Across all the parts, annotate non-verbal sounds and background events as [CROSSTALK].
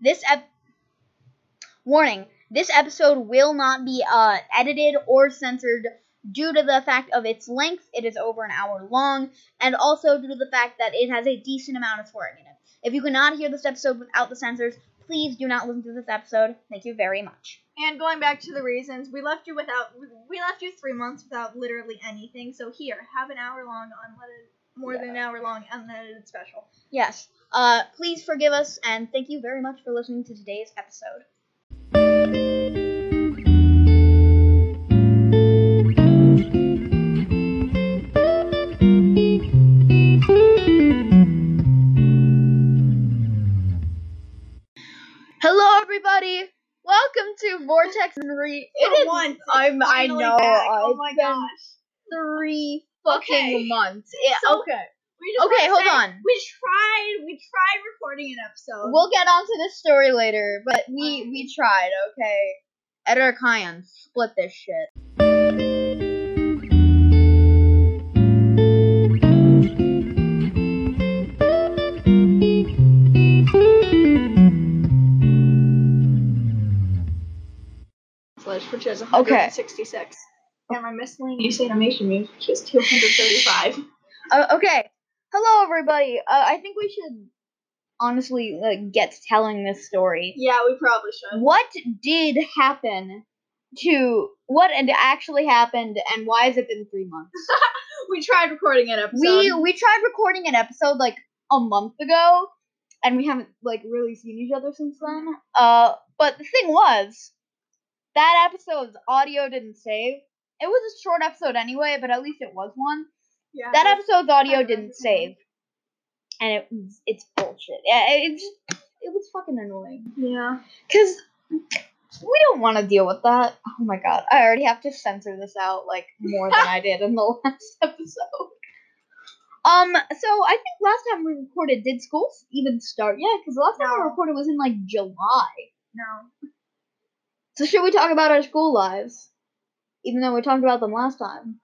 This ep- warning: this episode will not be uh, edited or censored due to the fact of its length. It is over an hour long, and also due to the fact that it has a decent amount of swearing in it. If you cannot hear this episode without the censors, please do not listen to this episode. Thank you very much. And going back to the reasons, we left you without we left you three months without literally anything. So here, have an hour long unleaded, more than an hour long unedited special. Yes. Uh, please forgive us, and thank you very much for listening to today's episode. Hello, everybody. Welcome to Vortex and Re. For It is. once, I'm. I know. back. Oh my gosh. Three fucking Okay. months. Yeah, So- okay. We just Okay, hold on. We tried. We tried recording an episode. We'll get onto this story later, but we we tried. Okay. Editor Kyan, split this shit. which is Okay. 166. And my miscellaneous animation music is 235. Uh, okay. Hello, everybody. Uh, I think we should honestly like, get to telling this story. yeah, we probably should. What did happen to what actually happened, and why has it been three months? [LAUGHS] We tried recording an episode. we we tried recording an episode like a month ago, and we haven't like really seen each other since then. Uh, but the thing was, that episode's audio didn't save. It was a short episode anyway, but at least it was one. Yeah, That episode's audio didn't save, and it was it's bullshit. Yeah, it just it was fucking annoying. Yeah. Cause we don't want to deal with that. Oh my god, I already have to censor this out like more than I did in the [LAUGHS] last episode. Um, so I think last time we recorded, did school even start yet? Because the last time we recorded was in like July. No. So should we talk about our school lives? Even though we talked about them last time.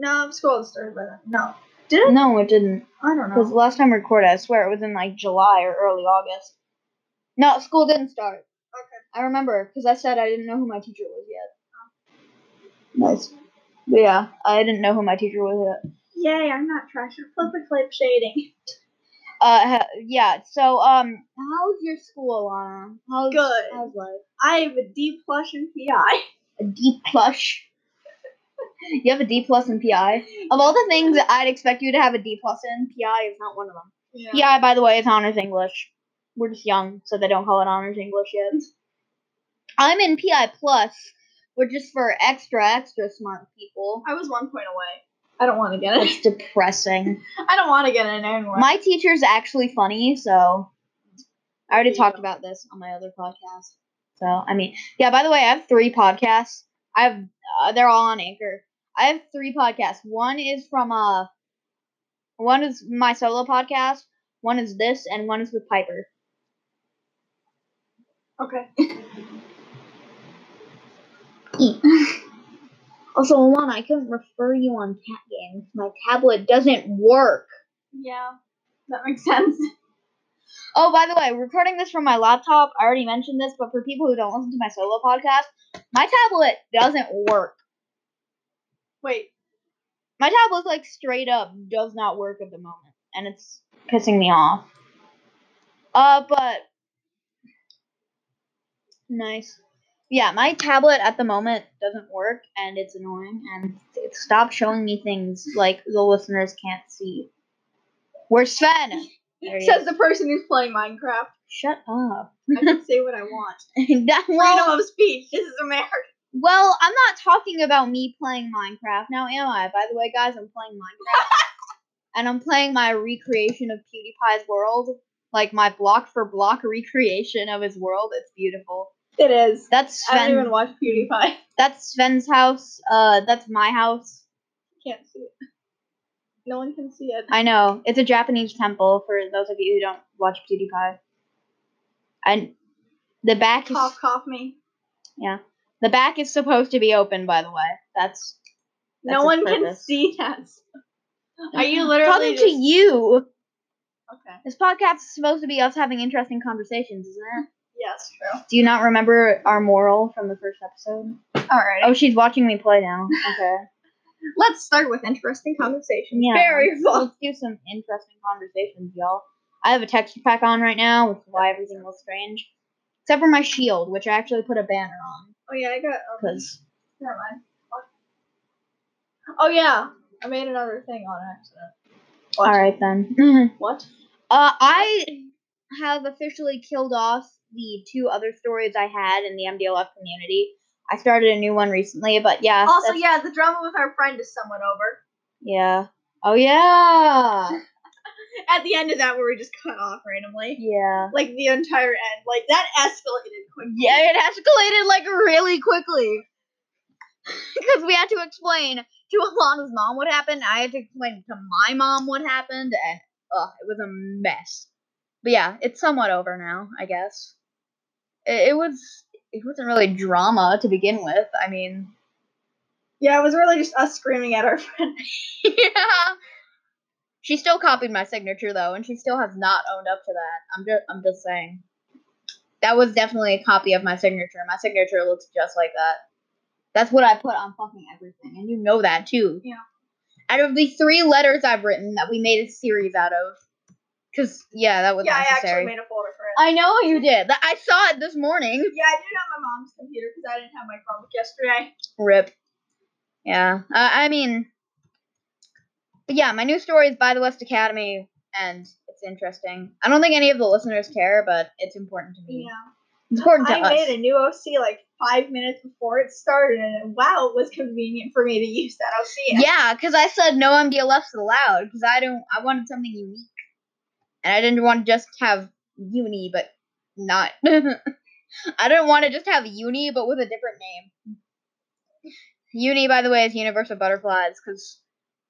No, school started by then. No. Did it? No, it didn't. I don't know. Because the last time we recorded, I swear it was in like July or early August. No, school didn't start. Okay. I remember because I said I didn't know who my teacher was yet. Nice. But yeah, I didn't know who my teacher was yet. Yay, I'm not trash. You're flip and clip shading. [LAUGHS] Uh, yeah. So, um, how's your school, Alana? How's, Good. How's life? I have a D plush in PI. A D plush. [LAUGHS] you have a D plus in PI. Of all the things that I'd expect you to have a D plus in, PI is not one of them. Yeah. PI, by the way, is honors English. We're just young, so they don't call it honors English yet. I'm in PI plus, which is for extra, extra smart people. I was one point away. I don't want to get it. It's depressing. [LAUGHS] I don't want to get it anyway. My teacher's actually funny, so I already talked about this on my other podcast. So I mean, yeah. By the way, I have three podcasts. I have uh, they're all on Anchor. I have three podcasts. One is from uh, one is my solo podcast. One is this, and one is with Piper. okay. [LAUGHS] Also, Alana, I couldn't refer you on cat games. My tablet doesn't work. Yeah, that makes sense. Oh, by the way, recording this from my laptop. I already mentioned this, but for people who don't listen to my solo podcast, my tablet doesn't work. Wait, My tablet, like, straight up does not work at the moment, and it's pissing me off. Uh, but. Nice. Yeah, my tablet at the moment doesn't work, and it's annoying, and it stopped showing me things like the listeners can't see. Where's Sven? Says the person who's playing Minecraft. Shut up. I can say what I want. [LAUGHS] that, Freedom well, of speech. This is America. Well, I'm not talking about me playing Minecraft. Now, am I? By the way, guys, I'm playing Minecraft. [LAUGHS] and I'm playing my recreation of PewDiePie's world. Like my block for block [LAUGHS] recreation of his world. It's beautiful. It is. That's I don't even watch PewDiePie. [LAUGHS] That's Sven's house. Uh, that's my house. You can't see it. No one can see it. I know. It's a Japanese temple for those of you who don't watch PewDiePie. And the back is Cough, cough me. The back is supposed to be open. By the way, that's, that's no one can see that. [LAUGHS] Are you literally talking just... to you? Okay. This podcast is supposed to be us having interesting conversations, isn't it? Yes, true. Do you not remember our moral from the first episode? Alright. Oh, she's watching me play now. [LAUGHS] Okay. Let's start with interesting conversation. Yeah. Very fun. Let's do some interesting conversations, y'all. I have a texture pack on right now, which is why everything looks strange. Except for my shield, which I actually put a banner on. Oh yeah, I got. Um, Because never mind. Oh yeah, I made another thing on accident. What? Alright then. [LAUGHS] What? Uh, I have officially killed off the two other stories I had in the MDLF community. I started a new one recently, but yeah. Also, yeah, the drama with our friend is somewhat over. Yeah. Oh yeah. [LAUGHS] At the end of that, where we just cut off randomly, Yeah. like the entire end, like that escalated quickly. Yeah, it escalated like really quickly. [LAUGHS] Because we had to explain to Alana's mom what happened. I had to explain to my mom what happened, and ugh, it was a mess. But yeah, it's somewhat over now, I guess. It, it was. It wasn't really drama to begin with. I mean, Yeah, it was really just us screaming at our friend. [LAUGHS] yeah. She still copied my signature though, and she still has not owned up to that. I'm just, I'm just saying. That was definitely a copy of my signature. My signature looks just like that. That's what I put on fucking everything, and you know that too. Yeah. Out of the three letters I've written that we made a series out of, because yeah, that was yeah, I actually made a folder for it. I know you did. I saw it this morning. yeah, I did it on my mom's computer because I didn't have my Chromebook yesterday. Rip. Yeah. Uh, I mean, but yeah, my new story is by the West Academy, and it's interesting. I don't think any of the listeners care, but it's important to me. Yeah. It's important to I us. made a new OC like five minutes before it started, and wow, it was convenient for me to use that OC. Yeah, because I said no MDLFs allowed because I don't. I wanted something unique, and I didn't want to just have uni, but not. [LAUGHS] I didn't want to just have uni, but with a different name. Uni, by the way, is Universal Butterflies because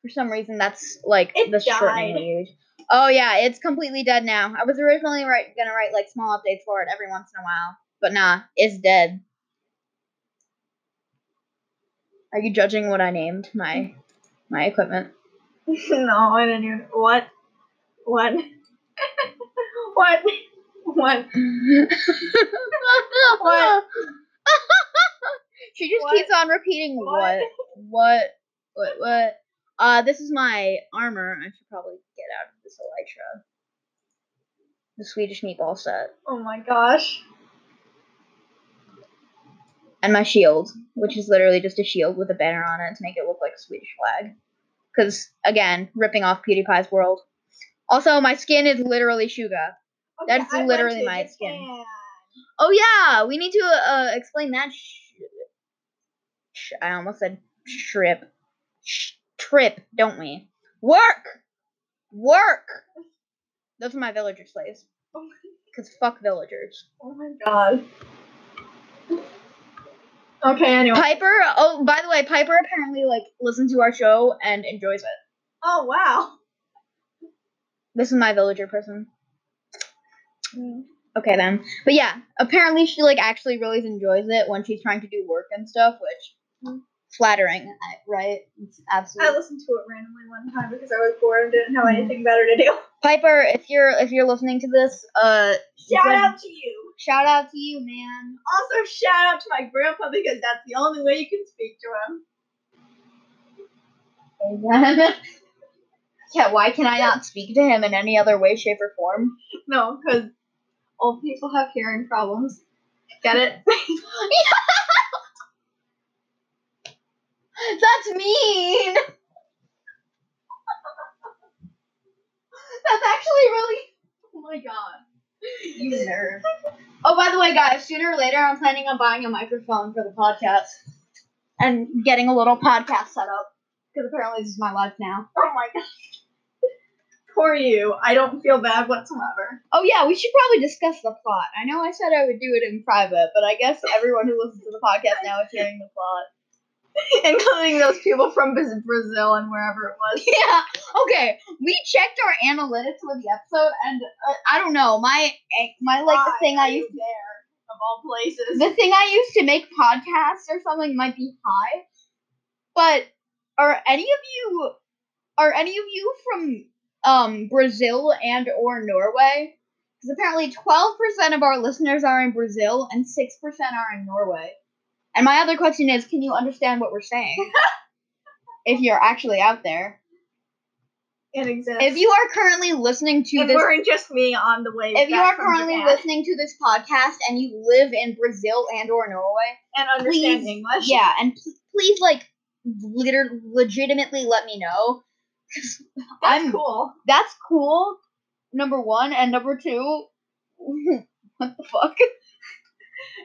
for some reason that's like It the shortening we use. Oh yeah, it's completely dead now. I was originally right gonna write like small updates for it every once in a while, but nah, it's dead. Are you judging what I named my my equipment? [LAUGHS] no, I didn't even. What? What? [LAUGHS] what? [LAUGHS] What? what? she just What? keeps on repeating What? what? What? What? What? Uh, this is my armor. I should probably get out of this elytra. The Swedish meatball set. Oh my gosh. And my shield, which is literally just a shield with a banner on it to make it look like a Swedish flag. Because, again, ripping off PewDiePie's world. Also, my skin is literally Shuga. Okay, That's I literally my Japan. skin. Oh yeah, we need to uh, explain that. Sh- sh- I almost said trip. Sh- trip, don't we? Work, work. Those are my villager slaves. Oh Cause fuck villagers. Oh my god. Okay, anyway. Piper. Oh, by the way, Piper apparently like listens to our show and enjoys it. Oh wow. This is my villager person. Okay then. But yeah, apparently she like actually really enjoys it when she's trying to do work and stuff, which Mm. Flattering, right? It's absolutely. I listened to it randomly one time because I was bored and didn't have anything better to do. Piper, if you're if you're listening to this, uh, Shout out to you. shout out to you, man. Also, shout out to my grandpa because that's the only way you can speak to him. Amen. [LAUGHS] yeah, why can I not speak to him in any other way, shape, or form? No, because old people have hearing problems. Get it? [LAUGHS] That's mean. That's actually really. Oh my god. You nerd. Oh, by the way, guys, sooner or later, I'm planning on buying a microphone for the podcast and getting a little podcast set up because apparently this is my life now. Oh my gosh. Poor you. I don't feel bad whatsoever. Oh yeah, we should probably discuss the plot. I know I said I would do it in private, but I guess everyone who listens to the podcast now is hearing the plot. [LAUGHS] Including those people from Brazil and wherever it was. [LAUGHS] Yeah. Okay. We checked our analytics for the episode, and uh, I don't know my my like the thing I used there, of all places. the thing I used to make podcasts or something might be high, but are any of you are any of you from um Brazil and or Norway? Because apparently 12% of our listeners are in Brazil and 6% are in Norway. And my other question is can you understand what we're saying? [LAUGHS] if you're actually out there. It exists. If you are currently listening to it this weren't just me on the way. if you are currently Japan listening to this podcast and you live in Brazil and or Norway, and understand please- English, yeah, and pl- please like liter- legitimately let me know. that's I'm cool. that's cool. Number one and number two. [LAUGHS] what the fuck?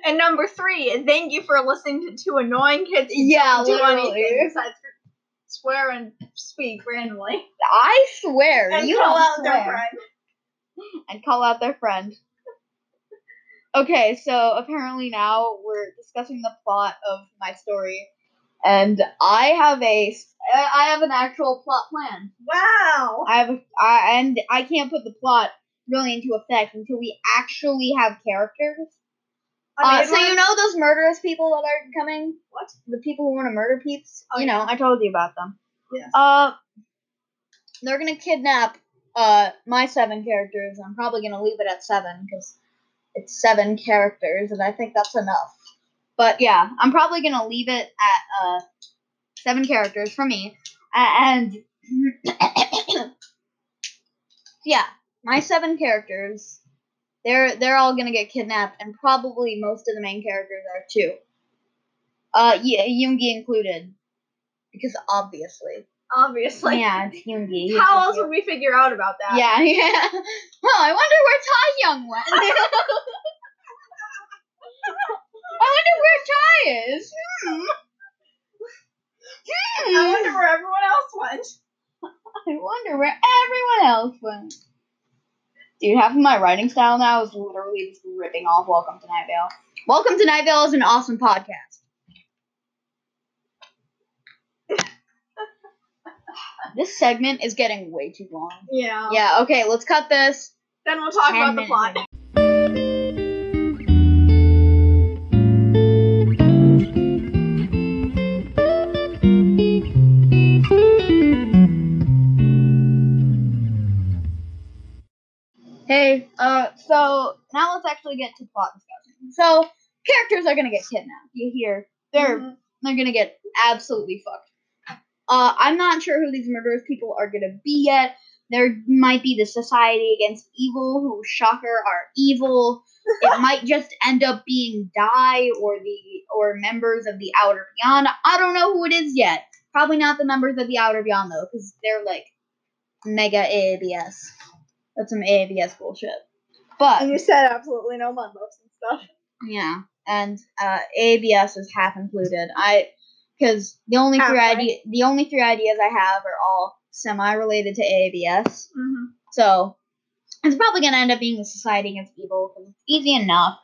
And number three, thank you for listening to two annoying kids. Yeah, don't literally. anything besides swear and speak randomly I swear and you call out swear. their friend. and call out their friend. Okay, so apparently now we're discussing the plot of my story, and I have a I have an actual plot plan. Wow. I have a, I, and I can't put the plot really into effect until we actually have characters. I Uh, so you know those murderous people that are coming? What? The people who want to murder peeps? Oh, you know, I told you about them. Yes. Uh, they're gonna kidnap uh my seven characters. I'm probably gonna leave it at seven because it's seven characters, and I think that's enough. But yeah, I'm probably gonna leave it at uh seven characters for me, and [COUGHS] [COUGHS] yeah, my seven characters. They're they're all gonna get kidnapped, and probably most of the main characters are too. Uh, yeah, Yoongi included, because obviously. Obviously. yeah, it's Yoongi. [LAUGHS] He's How else would we figure out about that? Yeah, [LAUGHS] yeah. Well, I wonder where Tai Young went. [LAUGHS] I wonder where Tai is. Hmm. Hmm. I wonder where everyone else went. I wonder where everyone else went. Dude, half of my writing style now is literally just ripping off Welcome to Night Vale. Welcome to Night Vale is an awesome podcast. this segment is getting way too long. Yeah. Yeah, okay, let's cut this. Then we'll talk 10 about the plot. Get to plot discussion. So, characters are gonna get kidnapped. You hear? They're Mhm. they're gonna get absolutely fucked. Uh, I'm not sure who these murderous people are gonna be yet. There might be the Society Against Evil, who, shocker, are evil. it [LAUGHS] might just end up being Die or the or members of the Outer Beyond. I don't know who it is yet. Probably not the members of the Outer Beyond though, because they're like mega AABS. That's some AABS bullshit. But And you said absolutely no Mundos and stuff. yeah, and uh, ABS is half included. I because the only three Halfway. idea the only three ideas I have are all semi related to ABS. Mm-hmm. So it's probably gonna end up being the Society Against Evil because it's easy enough,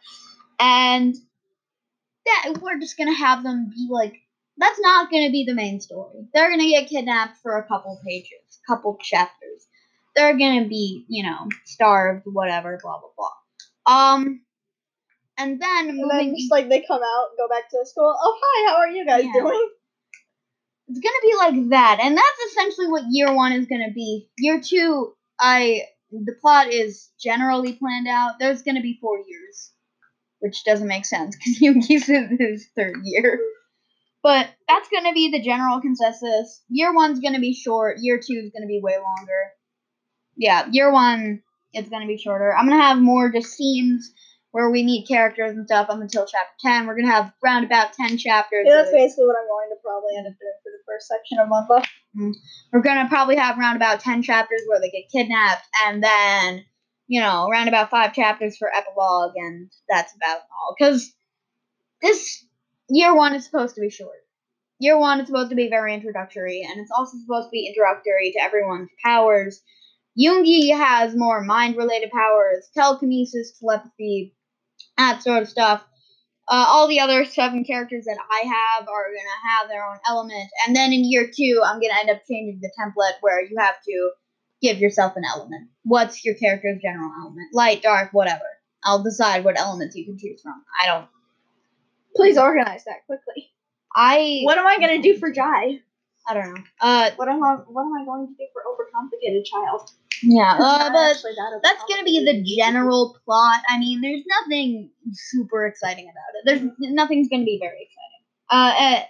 and that we're just gonna have them be like. That's not gonna be the main story. They're gonna get kidnapped for a couple pages, couple chapters. They're gonna be, you know, starved, whatever, blah blah blah. Um, and then And moving. then just like they come out, go back to school. Oh hi, how are you guys Yeah. doing? It's gonna be like that, and that's essentially what year one is gonna be. Year two, I the plot is generally planned out. There's gonna be four years, which doesn't make sense [LAUGHS] because Yuki's in his third year. But that's gonna be the general consensus. Year one's gonna be short. Year two is gonna be way longer. Yeah, year one it's gonna be shorter. I'm gonna have more just scenes where we meet characters and stuff up until chapter ten. We're gonna have round about ten chapters. Yeah, that's basically what I'm going to probably end up doing for the first section of my book. Mm-hmm. we're gonna probably have around about 10 chapters where they get kidnapped and then you know around about five chapters for epilogue and that's about all because this year one is supposed to be short year one is supposed to be very introductory and it's also supposed to be introductory to everyone's powers Yoongi has more mind related powers telekinesis telepathy that sort of stuff uh, all the other seven characters that I have are gonna have their own element, and then in year two, I'm gonna end up changing the template where you have to give yourself an element. What's your character's general element? Light, dark, whatever. I'll decide what elements you can choose from. I don't. Please organize that quickly. I What am I gonna do for Jai? I don't know. Uh, What am I? What am I going to do for overcomplicated child? yeah. Uh, but that that's gonna be the general plot. I mean, there's nothing super exciting about it. There's nothing's gonna be very exciting. Uh, eh,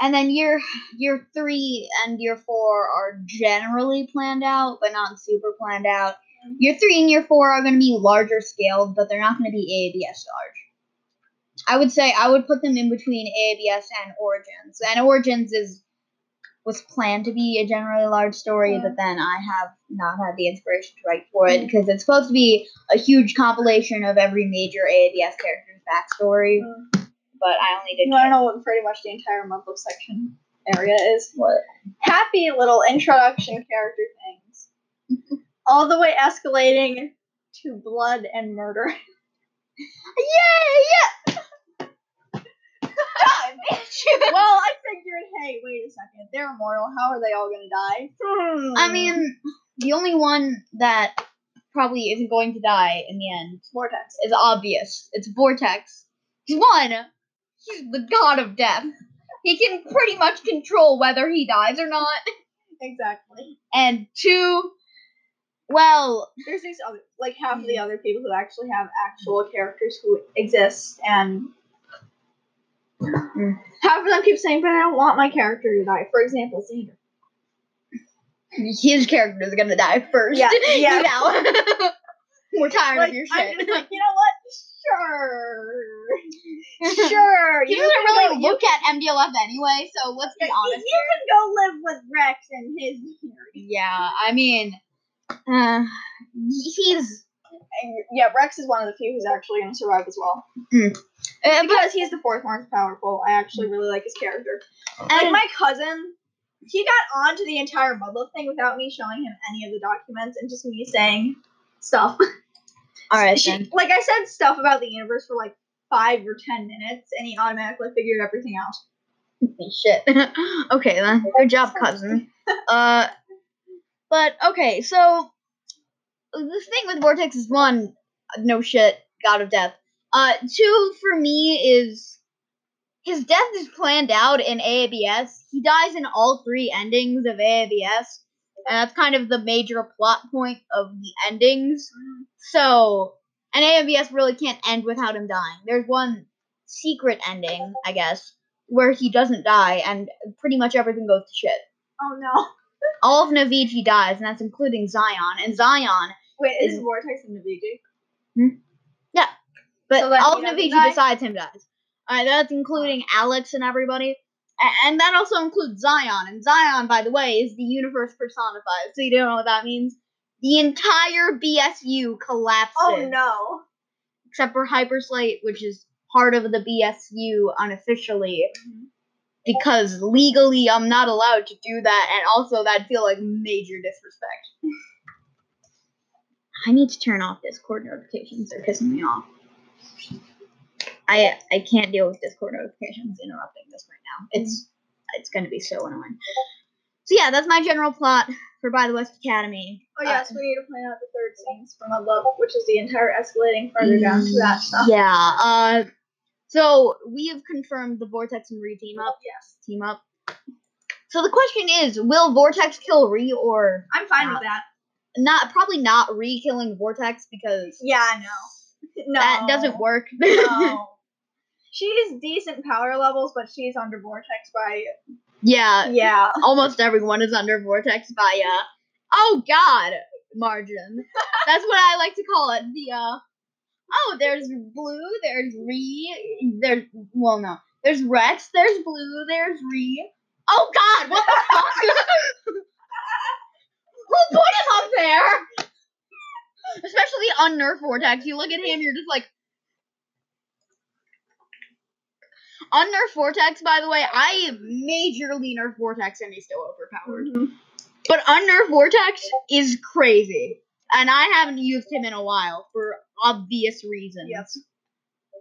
and then year year three and year four are generally planned out, but not super planned out. Year three and year four are gonna be larger scaled, but they're not gonna be AABS large. I would say I would put them in between AABS and Origins, and Origins is was planned to be a generally large story, Yeah. but then I have not had the inspiration to write for it because it's supposed to be a huge compilation of every major AABS character's backstory. Mm. But I only did You want to know what pretty much the entire month of section area is? what? Happy little introduction character things, [LAUGHS] all the way escalating to blood and murder. Yay! [LAUGHS] Yeah. God, [LAUGHS] bitch. well, I figured, hey, wait a second, they're immortal. How are they all gonna die? Hmm. I mean, the only one that probably isn't going to die in the end vortex. is obvious. It's Vortex. He's one. He's the god of death. He can pretty much control whether he dies or not. Exactly. And two, well, There's these other, like half of the other people who actually have actual characters who exist, and Mm. half of them keep saying, "But I don't want my character to die." For example, Xander. his character is gonna die first. Yeah, [LAUGHS] yeah. know? [LAUGHS] We're tired Like, of your I'm shit. just like, you know what? Sure, sure. He [LAUGHS] you doesn't really go- look at MDLF anyway, so let's be You honest. can go live with Rex and his. Yeah, I mean, uh, he's And, yeah, Rex is one of the few who's actually going to survive as well. uh, but Because he's the fourth most powerful, I actually really like his character. Like and- my cousin, he got onto the entire Mudlow thing without me showing him any of the documents and just me saying stuff. [LAUGHS] all right She- then. like I said stuff about the universe for like five or ten minutes, and he automatically figured everything out. [LAUGHS] Shit. [LAUGHS] okay then. Good job, cousin. Uh, but okay, so the thing with Vortex is one, no shit, God of Death. Uh, two for me is his death is planned out in AABS. He dies in all three endings of AABS, and that's kind of the major plot point of the endings. So, and AABS really can't end without him dying. There's one secret ending, I guess, where he doesn't die, and pretty much everything goes to shit. Oh no! [LAUGHS] All of Naviji dies, and that's including Zion. And Zion, Wait, is Is- Vortex and Naviji? Hmm? but So all of Naviji besides him dies. Alright, that's including Alex and everybody. A- And that also includes Zion. And Zion, by the way, is the universe personified. So you don't know what that means? The entire BSU collapses. Oh no! Except for Hyperslate, which is part of the BSU unofficially. Because legally I'm not allowed to do that, and also that'd feel like major disrespect. [LAUGHS] I need to turn off Discord notifications. They're pissing me off. I I can't deal with Discord notifications interrupting this right now. It's it's gonna be so annoying. So yeah, that's my general plot for By the West Academy. Oh yes, we need to point out the third scenes from Love, which is the entire escalating further down to that stuff. Yeah. Uh, so we have confirmed the Vortex and Re team up. Yes, Team up. So the question is, will Vortex kill Re or I'm fine Yeah. with that. Not? Probably not Re killing Vortex because Yeah, I know. [LAUGHS] No, that doesn't work. No. [LAUGHS] She's decent power levels, but she's under Vortex by yeah, yeah. almost everyone is under Vortex by uh oh god margin. That's what I like to call it. The uh oh there's blue, there's Re, there's well no. There's Rex, there's blue, there's Re. Oh god, what the fuck? [LAUGHS] Who put him up there? Especially on Nerf Vortex. You look at him, you're just like on Nerf Vortex, by the way, I majorly Nerf Vortex and he's still overpowered. Mhm. But Unnerf Vortex is crazy. And I haven't used him in a while for obvious reasons. Yes.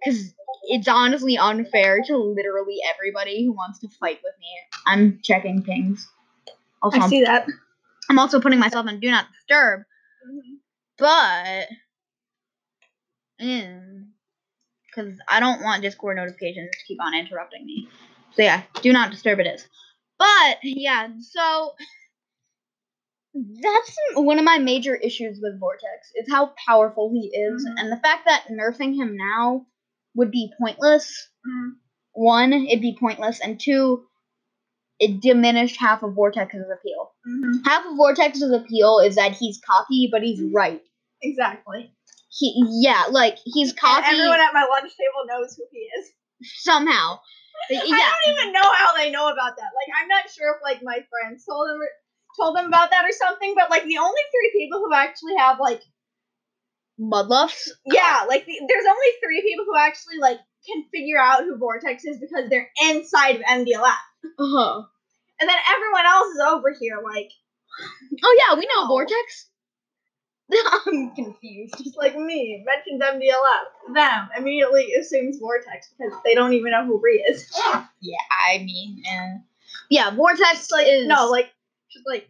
Because it's honestly unfair to literally everybody who wants to fight with me. I'm checking things. I see that. I'm also putting myself on Do Not Disturb. Mhm. But. Because I don't want Discord notifications to keep on interrupting me. So yeah, Do Not Disturb it is. But yeah, so that's one of my major issues with Vortex is how powerful he is, Mhm. and the fact that nerfing him now would be pointless. Mm. One, it'd be pointless, and two, it diminished half of Vortex's appeal. hmm Half of Vortex's appeal is that he's cocky, but he's right. Exactly. He, yeah, like he's cocky. And everyone at my lunch table knows who he is. somehow. But I don't even know how they know about that. Like, I'm not sure if like my friends told them told them about that or something. But like, the only three people who actually have like, Mudluffs. yeah, like the, there's only three people who actually like can figure out who Vortex is because they're inside of MDLF, Uh huh. And then everyone else is over here like Oh yeah, we know No. Vortex. [LAUGHS] I'm confused. just like me mentions MDLF. Them immediately assumes Vortex because they don't even know who Ree is. Yeah, I mean, eh. yeah, Vortex like is no, like just like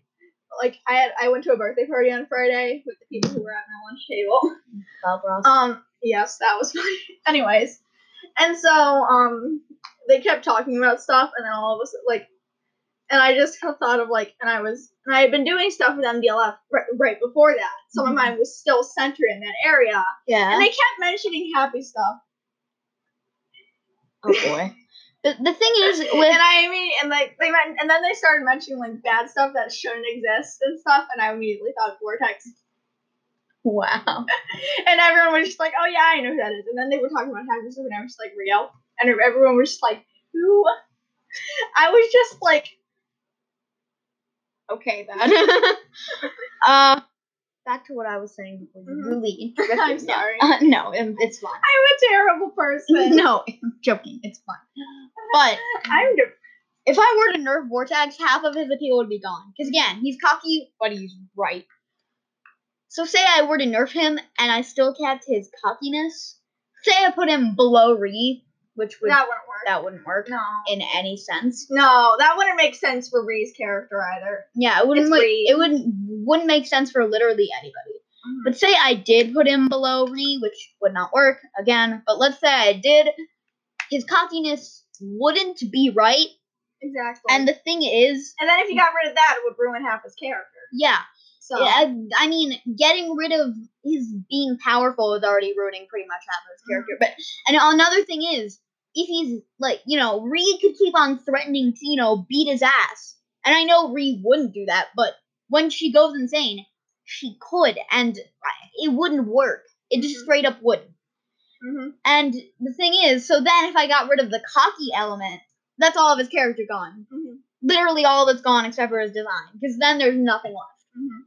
like I had I went to a birthday party on Friday with the people who were at my lunch table. Bob Ross. Um, yes, that was [LAUGHS] funny. Anyways, and so um, they kept talking about stuff, and then all of us like, and I just thought of like, and I was, and I had been doing stuff with MDLF right, right before that. Some Mhm. of mine was still centered in that area, yeah. and they kept mentioning happy stuff. oh boy. The, the thing is [LAUGHS] with and I mean, and like they meant, and then they started mentioning like bad stuff that shouldn't exist and stuff, and I immediately thought Vortex, wow. [LAUGHS] and everyone was just like, "Oh yeah, I know who that is." And then they were talking about happy stuff, and I was just like, "Real," and everyone was just like, "Who?" I was just like, Okay then. [LAUGHS] uh, back to what I was saying before you Mhm. really [LAUGHS] I'm me. sorry. Uh, no, it- it's fine. I'm a terrible person. [LAUGHS] no, I'm joking. It's fine. But I'm de- if I were to nerf Vortex, half of his appeal would be gone. Because again, he's cocky, but he's right. So say I were to nerf him and I still kept his cockiness. Say I put him below Ree, which would that wouldn't work. that wouldn't work No. in any sense. No, that wouldn't make sense for Ree's character either. Yeah, it wouldn't make, it wouldn't wouldn't make sense for literally anybody. Mm-hmm. But say I did put him below Ree, which would not work again. But let's say I did, his cockiness wouldn't be right. exactly. And the thing is, and then if you got rid of that, it would ruin half his character. yeah, So Yeah, I, I mean, getting rid of his being powerful is already ruining pretty much half of his mm-hmm. character. But and another thing is, if he's like, you know, Reed could keep on threatening to, you know, beat his ass, and I know Reed wouldn't do that, but when she goes insane, she could, and it wouldn't work. It just Mhm. straight up wouldn't. hmm And the thing is, so then if I got rid of the cocky element, that's all of his character gone. hmm Literally all that's gone except for his design, because then there's nothing left. hmm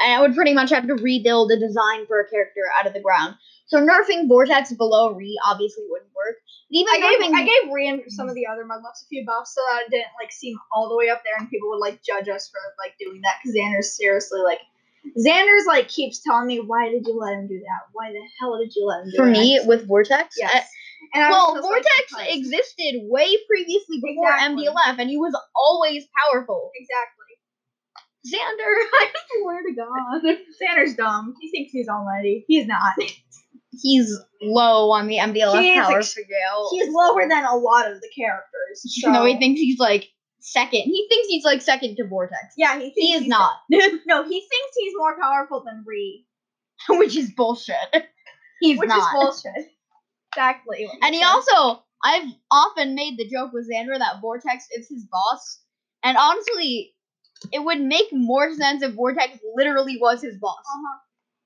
and I would pretty much have to rebuild a design for a character out of the ground. So nerfing Vortex below Re obviously wouldn't work. But even I gave nerfing, I gave Ree and some of the other mudluffs a few buffs so that it didn't like seem all the way up there and people would like judge us for like doing that because Xander's seriously like Xander's like keeps telling me why did you let him do that? Why the hell did you let him do that? for that? me with Vortex, yes. I- and I well, just like, Vortex existed way previously before Exactly. MDLF, and he was always powerful. exactly. Xander, [LAUGHS] I swear to God, Xander's dumb. He thinks he's almighty. He's not. He's low on the MDLF He power ex- scale. He's lower than a lot of the characters. So. [LAUGHS] no, he thinks he's like second. He thinks he's like second to Vortex. Yeah, he thinks He is he's- not, [LAUGHS] No, he thinks he's more powerful than Ree, [LAUGHS] which is bullshit. He's which not. is bullshit. Exactly. And he said. also, I've often made the joke with Xander that Vortex is his boss. And honestly, it would make more sense if Vortex literally was his boss. Uh-huh.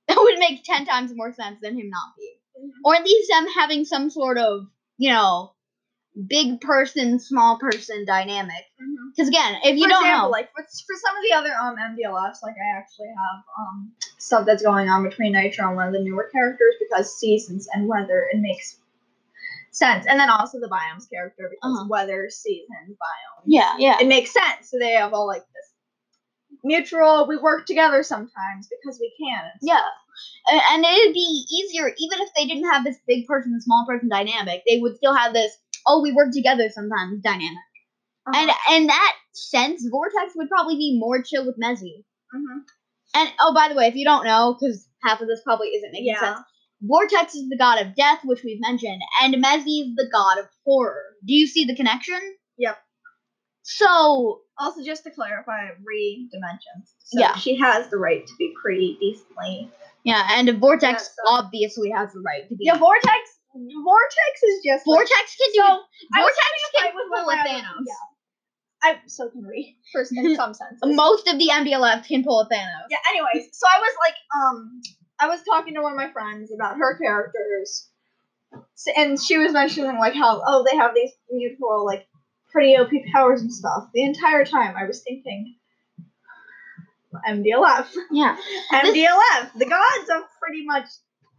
[LAUGHS] That would make 10 times more sense than him not being. Mhm. Or at least them having some sort of, you know, big person, small person dynamic. Mhm. Because again, if you for don't example, know. like for, for some of the other um MDLFs, like I actually have um stuff that's going on between Nitro and one of the newer characters because seasons and weather it makes sense, and then also the biomes character because Uh-huh. weather, season, biomes. yeah, yeah. it makes sense. So they have all like this mutual. We work together sometimes because we can. Yeah. And it'd be easier, even if they didn't have this big person, small person dynamic, they would still have this, oh, we work together sometimes dynamic. And Uh-huh. in that sense, Vortex would probably be more chill with Mezzy. Mhm. And oh, by the way, if you don't know, because half of this probably isn't making Yeah. sense, Vortex is the god of death, which we've mentioned, and Mezzy is the god of horror. Do you see the connection? Yep. So Also, just to clarify, re dimensions. So Yeah. she has the right to be pretty decently. Yeah, and Vortex Yeah, so- obviously has the right to be. Yeah, vortex. Vortex is just like- Vortex can do. So, Vortex can fight with pull of Thanos. Yeah. I so can re first [LAUGHS] in some sense. Most of the MDLF can pull a Thanos. Yeah. Anyways, [LAUGHS] so I was like, um, I was talking to one of my friends about her characters, and she was mentioning like how oh they have these beautiful like pretty OP powers and stuff. The entire time I was thinking, MDLF, Yeah. [LAUGHS] MDLF, the gods of pretty much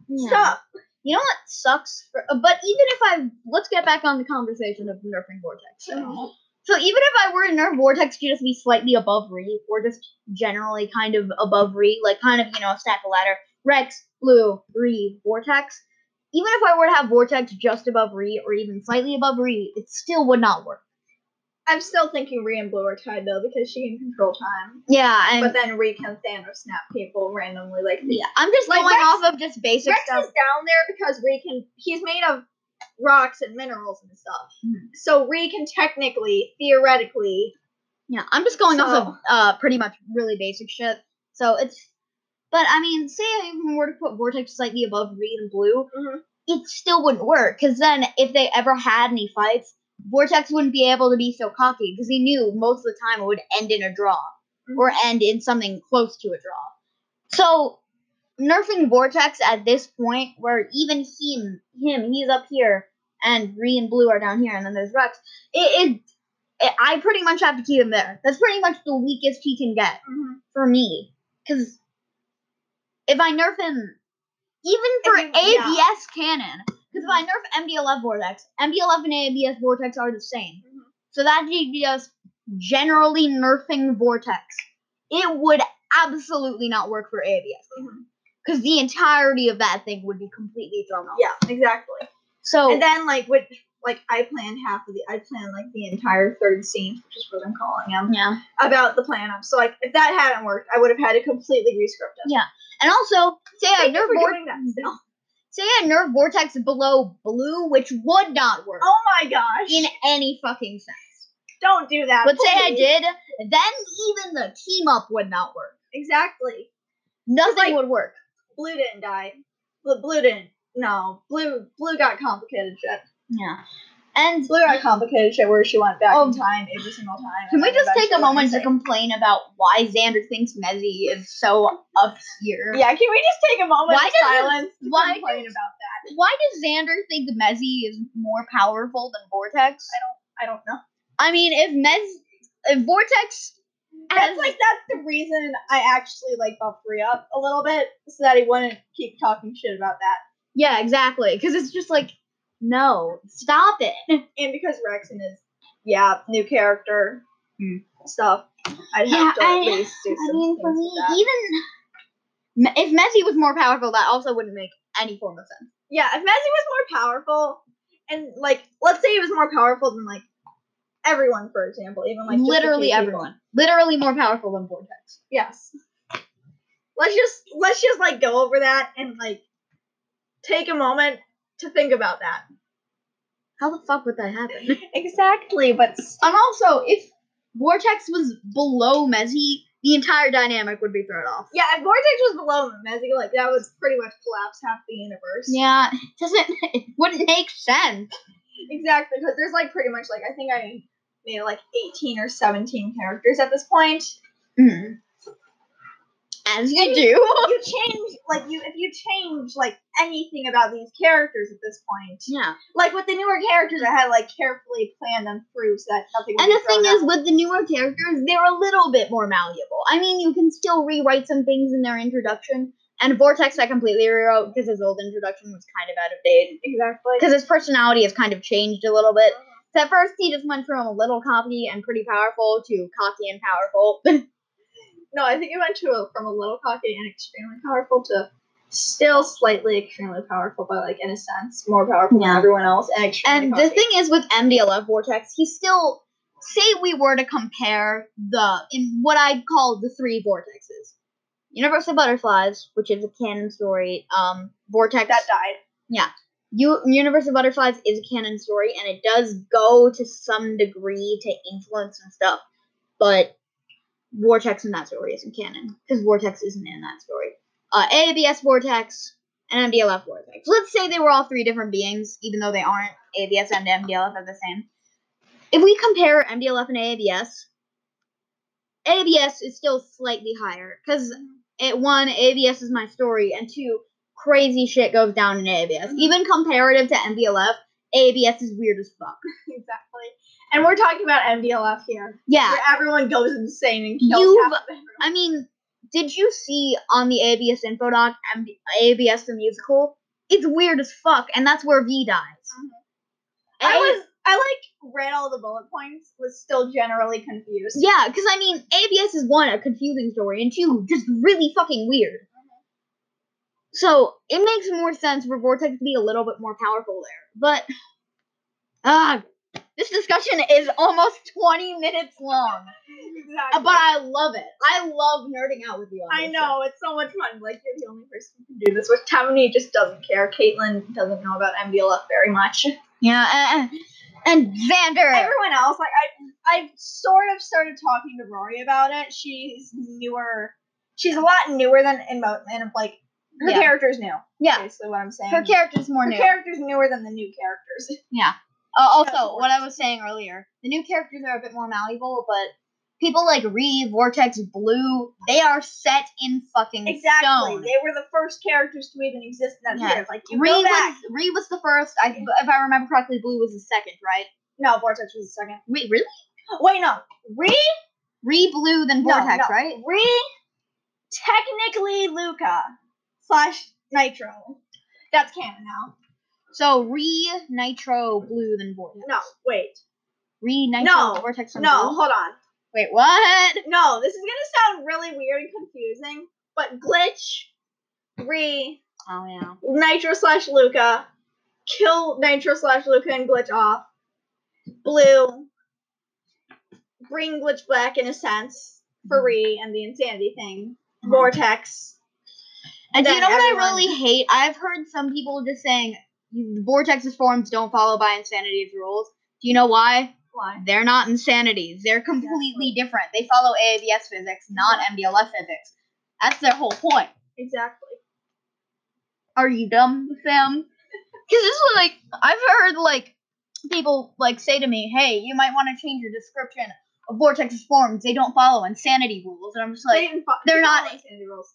yeah. stuff. You know what sucks? For, uh, but even if I let's get back on the conversation of nerfing Vortex. So even if I were to nerf Vortex to just be slightly above Re, or just generally kind of above Re, like kind of, you know, stack a ladder, Rex, Blue, Re, Vortex, even if I were to have Vortex just above Re, or even slightly above Re, it still would not work. I'm still thinking Ree and Blue are tied though because she can control time, Yeah, and but then Ree can Thanos snap people randomly like yeah, I'm just Like, going Rex- off of just basic Rex stuff. is down there because Ree can. He's made of rocks and minerals and stuff. Mhm. So Ree can technically, theoretically, Yeah, I'm just going off of uh pretty much really basic shit. So it's, but I mean, say I even were to put Vortex slightly above Reed and Blue, Mhm. it still wouldn't work. Because then, if they ever had any fights, Vortex wouldn't be able to be so cocky because he knew most of the time it would end in a draw or end in something close to a draw. So nerfing Vortex at this point, where even him, him, he's up here, and Green and Blue are down here, and then there's Rex. It, it, it I pretty much have to keep him there. That's pretty much the weakest he can get Mhm. for me. Because if I nerf him, even for you- yeah. ABS canon, because if I nerf MDLF Vortex, MDLF and ABS Vortex are the same. Mhm. So that'd be just generally nerfing Vortex. It would absolutely not work for ABS. Because the entirety of that thing would be completely thrown off. Yeah, exactly. So, And then like with like I planned half of the I planned like the entire third scene, which is what I'm calling them, yeah. about the plan up. So like if that hadn't worked, I would have had to completely rescript it. Yeah. And also, say I nerf Vortex. Doing that still. Say I nerf Vortex below blue, which would not work Oh my gosh. in any fucking sense. Don't do that. But say I please. did, then even the team up would not work. Exactly. Nothing like- would work. Blue didn't die. Blue, blue didn't. No, blue blue got complicated shit. Yeah. And Blue complicated shit where she went back Oh. in time every single time. can we just take a moment to complain about why Xander thinks Mezzy is so obscure? insane. Yeah, can we just take a moment Why of it- silence to why complain does- about that? Why does Xander think Mezzy is more powerful than Vortex? I don't I don't know. I mean, if Mez, if Vortex That's has like that's the reason I actually like buffed Rhea up a little bit so that he wouldn't keep talking shit about that. yeah, exactly, because it's just like, no, stop it. [LAUGHS] And because Rexon is yeah, new character Hmm. stuff, I'd Yeah, have to I- at least do some I mean, for me, even if Mezzy was more powerful, that also wouldn't make any form of sense. Yeah, if Mezzy was more powerful, and like, let's say he was more powerful than like everyone, for example, even like Literally few people. everyone, literally more powerful than Vortex. Yes. Let's just let's just like go over that and like take a moment to think about that. How the fuck would that happen? [LAUGHS] Exactly, but and also, if Vortex was below Mezzy, the entire dynamic would be thrown off. yeah, if Vortex was below Mezzy, like that would pretty much collapse half the universe. Yeah, it [LAUGHS] doesn't. It wouldn't make sense. Exactly, because there's like pretty much like I think I made like 18 or 17 characters at this point. Mm. As you And do. you [LAUGHS] change like you if you change like anything about these characters at this point, Yeah. like with the newer characters, I had like carefully planned them through so that nothing. Would And the thing thrown is, with the newer characters, they're a little bit more malleable. I mean, you can still rewrite some things in their introduction. And Vortex, I completely rewrote because his old introduction was kind of out of date. exactly. Because his personality has kind of changed a little bit. Uh-huh. So at first, he just went from a little cocky and pretty powerful to cocky and powerful. [LAUGHS] No, I think it went to a, from a little cocky and extremely powerful to still slightly extremely powerful, but like in a sense more powerful Yeah. than everyone else. And And the thing is with MDLF Vortex, he's still say we were to compare the in what I'd call the three vortexes. Universal Butterflies, which is a canon story, um, Vortex that died. Yeah, U- Universal Butterflies is a canon story and it does go to some degree to influence and stuff. but Vortex in that story isn't canon because Vortex isn't in that story. Uh, ABS Vortex and MDLF Vortex. Let's say they were all three different beings, even though they aren't. ABS and MDLF are the same. If we compare MDLF and ABS, ABS is still slightly higher because it one ABS is my story, and two crazy shit goes down in ABS. Even comparative to MDLF, ABS is weird as fuck. [LAUGHS] exactly. And we're talking about MDLF here. Yeah, Where everyone goes insane and kills You've- half. I mean, did you see on the ABS info doc MD- ABS the musical? It's weird as fuck, and that's where V dies. I was I like read all the bullet points, was still generally confused. yeah, because I mean, ABS is one a confusing story, and two just really fucking weird. So it makes more sense for Vortex to be a little bit more powerful there, but ah, this discussion is almost twenty minutes long. Exactly. But I love it. I love nerding out with you. I know it's so much fun. Like you're the only person who can do this. Which Tammany just doesn't care. Caitlin doesn't know about MDLF very much. Yeah, and, and Xander. Everyone else, like I, I sort of started talking to Rory about it. She's newer. She's a lot newer than in, in like her Yeah. character's new. yeah, Basically, what I'm saying. her character's more Her new. character's newer than the new characters. Uh, also, what I was saying earlier, the new characters are a bit more malleable, but people like Ree, Vortex, Blue, they are set in fucking Exactly. stone. They were the first characters to even exist in that Yeah. Like you Ree was Ree was the first. I, if I remember correctly, Blue was the second, right? No, Vortex was the second. Wait, really? Wait, no. Ree Ree, Blue, then No, Vortex, no. right? Ree, technically Luca slash Nitro. That's canon now. So re nitro blue then Vortex. No, wait. Re nitro no, Vortex, No, Blue. hold on. Wait, what? No, this is gonna sound really weird and confusing, but Glitch, re. Oh yeah. Nitro slash Luca, kill Nitro slash Luca and Glitch off. Blue, bring Glitch back in a sense for re and the insanity thing. Mhm. Vortex. And do you know what I really hate? I've heard some people just saying Vortex's forms don't follow by Insanity's rules. Do you know why? Why? They're not Insanities. They're completely different. They follow AABS physics, not MDLF physics. That's their whole point. Exactly. Are you dumb, Sam? Because [LAUGHS] this is like I've heard like people like say to me, "Hey, you might want to change your description of Vortex's forms. They don't follow Insanity rules." And I'm just like, didn't fo- they're they not- follow insanity rules.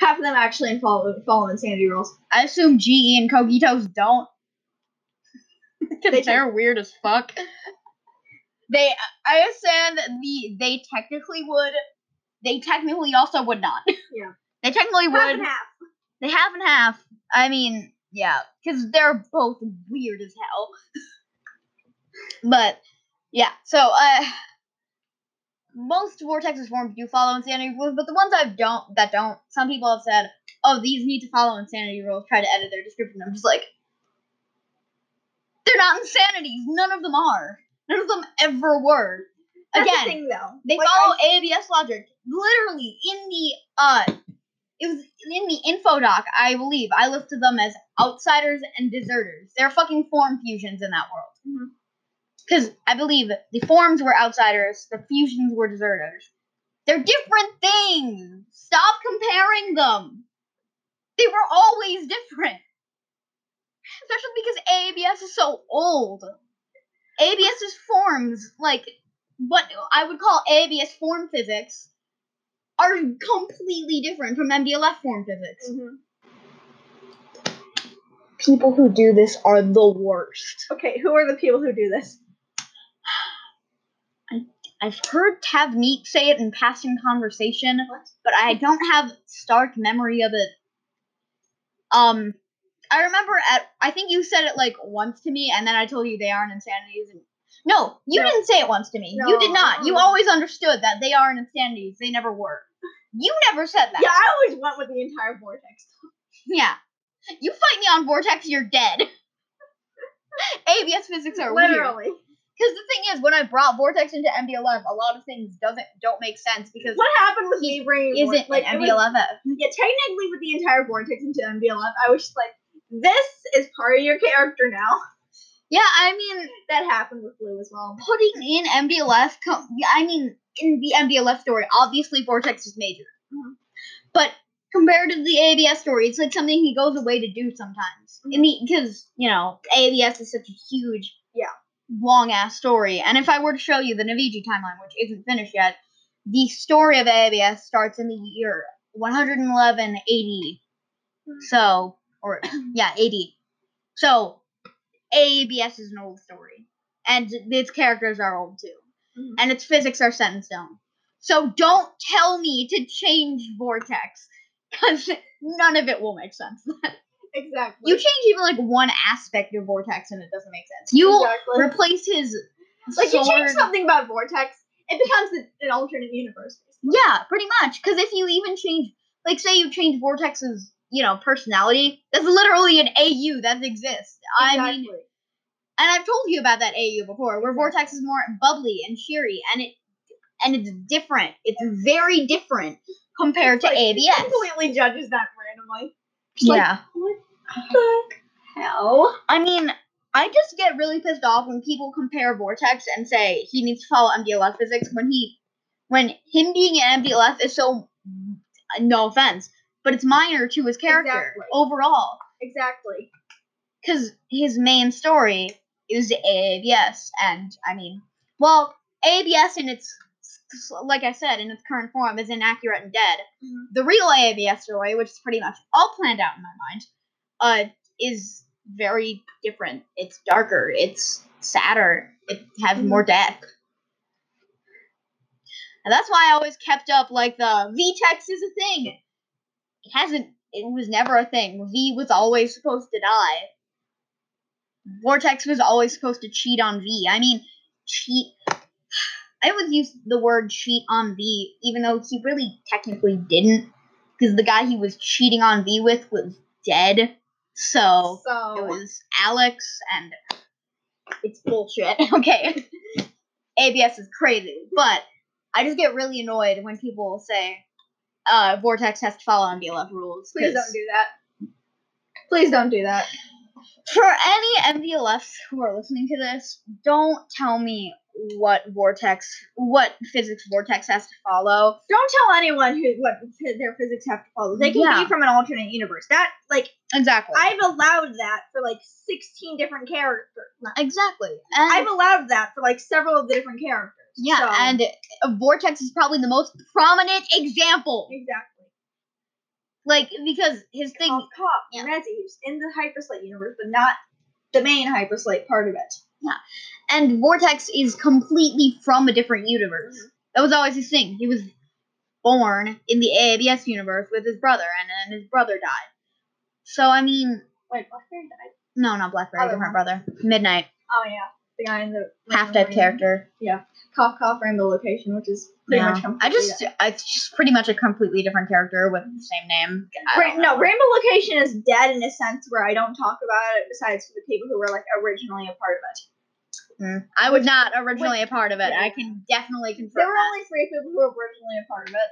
Half of them actually follow follow insanity rules. I assume GE and Kogitos don't. [LAUGHS] They Because they're weird as fuck. They, I understand that the they technically would. They technically also would not. Yeah. [LAUGHS] They technically Half would. and half. They half and half. I mean, yeah, because they're both weird as hell. [LAUGHS] but yeah, so uh, most vortexes forms do follow insanity rules, but the ones I don't that don't, some people have said, oh, these need to follow insanity rules. Try to edit their description. I'm just like, they're not insanities. None of them are. None of them ever were. That's the Again, thing, though. they Like, follow I- ABS logic. Literally in the uh it was in the info doc, I believe. I listed them as outsiders and deserters. They're fucking form fusions in that world. Mhm. Because I believe the forms were outsiders, the fusions were deserters. They're different things. Stop comparing them. They were always different. Especially because ABS is so old. ABS's forms, like what I would call ABS form physics, are completely different from MDLF form physics. Mhm. People who do this are the worst. Okay, who are the people who do this? I've heard Tavneet say it in passing conversation, What? but I don't have stark memory of it. Um, I remember at I think you said it like once to me, and then I told you they aren't insanities. And no, you No. didn't say it once to me. you did not. You always understood that they aren't insanities. They never were. You never said that. Yeah, I always went with the entire vortex. Yeah. You fight me on Vortex, you're dead. [LAUGHS] ABS physics are weird. Because the thing is, when I brought Vortex into MDLF, a lot of things doesn't don't make sense because What happened with me bringing isn't like an it was- MDLF. Yeah, technically with the entire vortex into MDLF, I was just like, this is part of your character now. Yeah, I mean, That happened with Blue as well. putting in MDLF, com- yeah, I mean, in the MDLF story, obviously Vortex is major. Mhm. But compared to the ABS story, it's like something he goes away to do sometimes. The because you know ABS is such a huge, Yeah. Long ass story. And if I were to show you the Naviji timeline, which isn't finished yet, the story of ABS starts in the year 111 AD. So, or [CLEARS THROAT] yeah, AD. So, ABS is an old story, and its characters are old too, Mhm. and its physics are set in stone. So don't tell me to change Vortex, because [LAUGHS] none of it will make sense. [LAUGHS] Exactly. you change even like one aspect of Vortex, and it doesn't make sense. You exactly. replace his like you change something about Vortex, it becomes an- alternate universe. basically. Yeah, pretty much. Because if you even change, like, say you change Vortex's, you know, personality, that's literally an AU that exists. I mean, and I've told you about that AU before, where Vortex is more bubbly and cheery, and it, and it's different. It's very different compared to Like, ABS. completely judges that randomly. Just like, yeah, What the hell? I mean, I just get really pissed off when people compare Vortex and say he needs to follow MDLF physics when he, when him being an MDLF is so, no offense, but it's minor to his character Exactly. overall. Exactly. because his main story is ABS, and I mean, well, ABS in its like I said in its current form is inaccurate and dead. Mhm. The real ABS story, which is pretty much all planned out in my mind, uh, is very different. It's darker. It's sadder. It has more depth. And that's why I always kept up like the VTEX is a thing. It hasn't. It was never a thing. V was always supposed to die. Vortex was always supposed to cheat on V. I mean, cheat. I always use the word cheat on V, even though he really technically didn't, because the guy he was cheating on V with was dead. So So it was Alex, and it's bullshit. [LAUGHS] okay, ABS is crazy, but I just get really annoyed when people say uh, Vortex has to follow MDLF rules. Please don't do that. Please don't do that. For any MDLFs who are listening to this, don't tell me what Vortex, what physics Vortex has to follow. Don't tell anyone who what their physics have to follow. They can Yeah. be from an alternate universe. That like Exactly. I've allowed that for like sixteen different characters. exactly. And I've allowed that for like several of the different characters. yeah, So- and Vortex is probably the most prominent example. exactly. Like because his thing. Cop, Cop, yeah. Rezzy, who's in the Hyperslate universe, but not the main Hyperslate part of it. Yeah, and Vortex is completely from a different universe. Mhm. That was always his thing. He was born in the ABS universe with his brother, and then his brother died. So I mean, Wait, Blackberry died. no, not Blackberry, Other different brother. Midnight, Oh yeah, the guy in the half dead character. Cop, Cop, Rainbow Location, which is pretty Yeah. much I just, dead. it's just pretty much a completely different character with the same name. Ra- no. Rainbow Location is dead in a sense where I don't talk about it besides for the people who were like originally a part of it. Mm. I was not originally a part of it. yeah. I can definitely confirm There were that. only three people who were originally a part of it.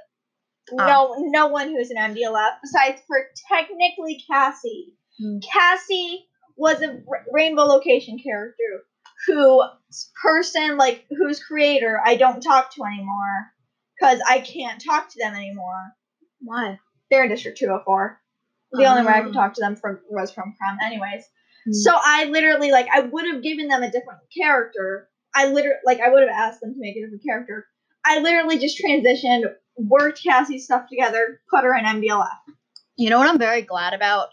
Oh. No, no one who's an MDLF besides for technically Cassie. Hmm. Cassie was a Rainbow Location character who person like whose creator I don't talk to anymore because I can't talk to them anymore. Why? They're in District 204. The only way I Oh. could talk to them from was from Crum, anyways. Hmm. So I literally like I would have given them a different character. I literally like I would have asked them to make a different character. I literally just transitioned, worked Cassie's stuff together, put her in MDLF. You know what I'm very glad about?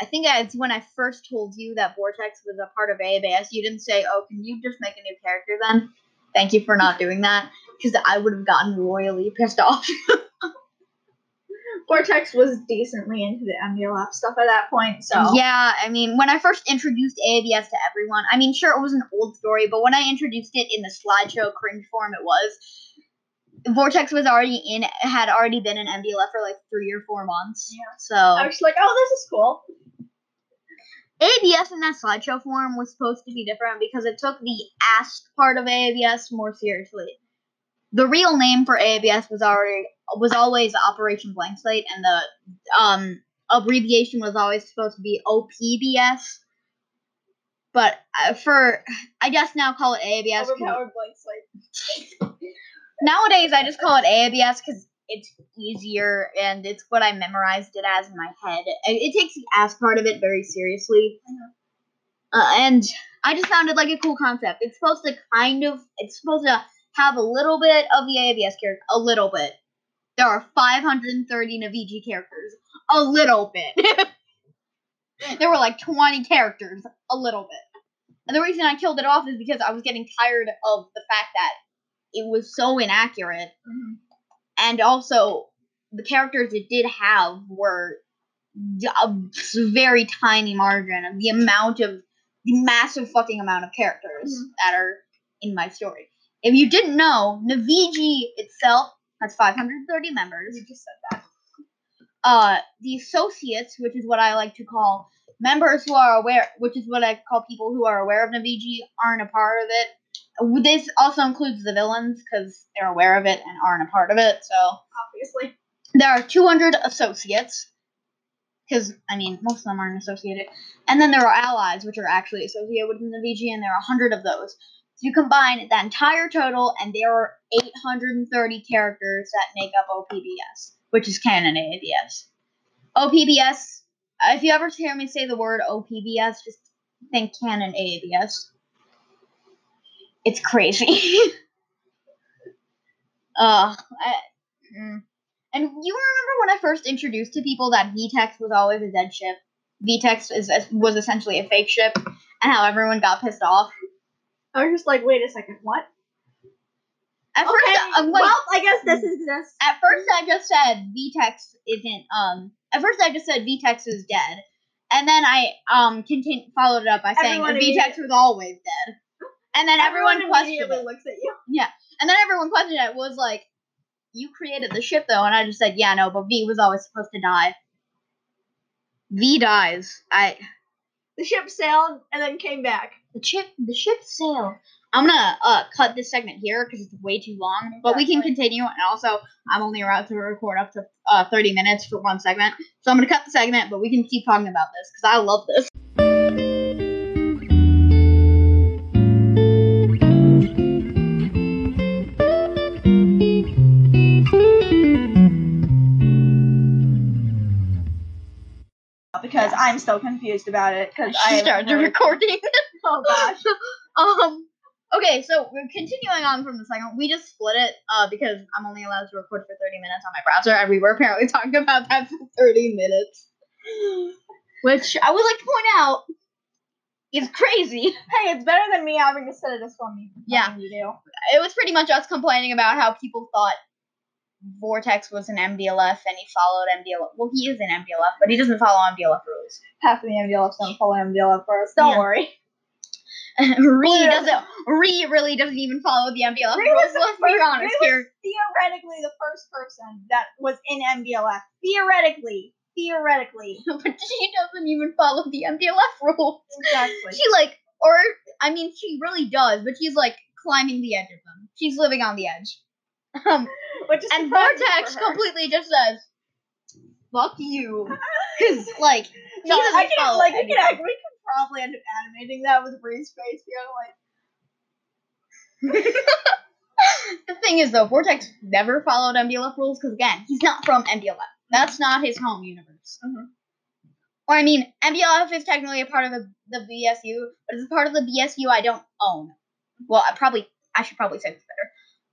I think it's when I first told you that Vortex was a part of ABS, you didn't say, oh, can you just make a new character then? Thank you for not doing that, because I would have gotten royally pissed off. [LAUGHS] Vortex was decently into the MDLF stuff at that point, so Yeah, I mean, when I first introduced ABS to everyone, I mean, sure, it was an old story, but when I introduced it in the slideshow cringe form, it was. Vortex was already in, had already been in MDLF for like three or four months. Yeah. So. I was just like, oh, this is cool. ABS in that slideshow form was supposed to be different because it took the ask part of ABS more seriously. The real name for ABS was already was always Operation Blank Slate, and the um abbreviation was always supposed to be OPBS. But uh, for I just now call it ABS. Overpowered blank slate. [LAUGHS] Nowadays, I just call it AABS because it's easier and it's what I memorized it as in my head. It, it takes the ass part of it very seriously. Uh, and I just found it like a cool concept. It's supposed to kind of, it's supposed to have a little bit of the AABS character, a little bit. There are 530 Navigi characters, a little bit. [LAUGHS] there were like 20 characters, a little bit. And the reason I killed it off is because I was getting tired of the fact that it was so inaccurate. Mhm. And also, the characters it did have were a very tiny margin of the amount of the massive fucking amount of characters Mhm. that are in my story. If you didn't know, Navigi itself has 530 members. You just said that. Uh, the associates, which is what I like to call members who are aware, which is what I call people who are aware of Navigi, aren't a part of it. This also includes the villains because they're aware of it and aren't a part of it. So Obviously. there are 200 associates because I mean most of them aren't associated, and then there are allies which are actually associated with Navigi, and there are 100 of those. So you combine that entire total, and there are 830 characters that make up OPBS, which is canon AABS. OPBS. If you ever hear me say the word OPBS, just think canon AABS. It's crazy. [LAUGHS] uh, I, mm. And you remember when I first introduced to people that VTEX was always a dead ship? VTEX is, was essentially a fake ship, and how everyone got pissed off. I was just like, wait a second, what? At okay. first, I'm like, well, I guess this exists. at first I just said VTEX isn't um. At first I just said VTEX is dead, and then I um continu- followed it up by saying VTEX was always dead, and then everyone, questioned it. looks at you. Yeah. And then everyone questioned it. Was like, you created the ship though, and I just said, yeah, no, but V was always supposed to die. V dies. I The ship sailed and then came back. the ship the ship sailed. I'm gonna uh cut this segment here because it's way too long, but we can continue. And also, I'm only allowed to record up to uh 30 minutes for one segment, so I'm gonna cut the segment. But we can keep talking about this because I love this. Because I'm still confused about it. Because She I started recording. [LAUGHS] Oh gosh. [LAUGHS] um. Okay, so we're continuing on from the second. We just split it uh, because I'm only allowed to record for 30 minutes on my browser, and we were apparently [LAUGHS] talking about that for 30 minutes. [SIGHS] Which I would like to point out is crazy. Hey, it's better than me having to sit at a swim meet. Yeah. You do. It was pretty much us complaining about how people thought Vortex was an MDLF and he followed MDLF. Well, he is an MDLF, but he doesn't follow MDLF rules. Half of the MDLFs don't follow MDLF rules. Don't Yeah. worry. [LAUGHS] Ree doesn't. Ree really doesn't even follow the MDLF Ree rules. Let's be honest here. Theoretically, the first person that was in MDLF. Theoretically. Theoretically. [LAUGHS] but she doesn't even follow the MDLF rules. Exactly. She like, or I mean, she really does, but she's like climbing the edge of them. She's living on the edge. Um, [LAUGHS] and Vortex completely just says, "Fuck you," [LAUGHS] because like she No, doesn't I can like we anything. can we can probably end up animating that with Bree's face being like [LAUGHS] the thing is though, Vortex never followed MDLF rules because again, he's not from MDLF. That's not his home universe. Mhm. Or I mean, MDLF is technically a part of the, the BSU, but it's a part of the BSU I don't own. Well, I probably I should probably say this better.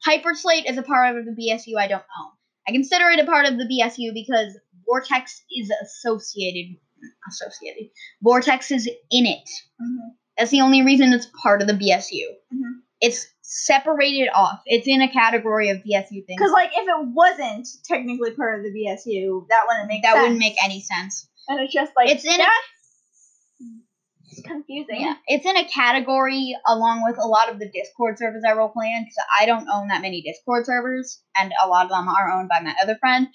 Hyperslate is a part of the BSU I don't own. I consider it a part of the BSU because Vortex is associated associated. Vortex is in it. That's the only reason it's part of the BSU. Mhm. It's separated off. It's in a category of BSU things. because like if it wasn't technically part of the BSU, that wouldn't make that sense. wouldn't make any sense. And it's just like It's in a- that's confusing. Yeah, it's in a category along with a lot of the Discord servers I role play in because I don't own that many Discord servers, and a lot of them are owned by my other friend.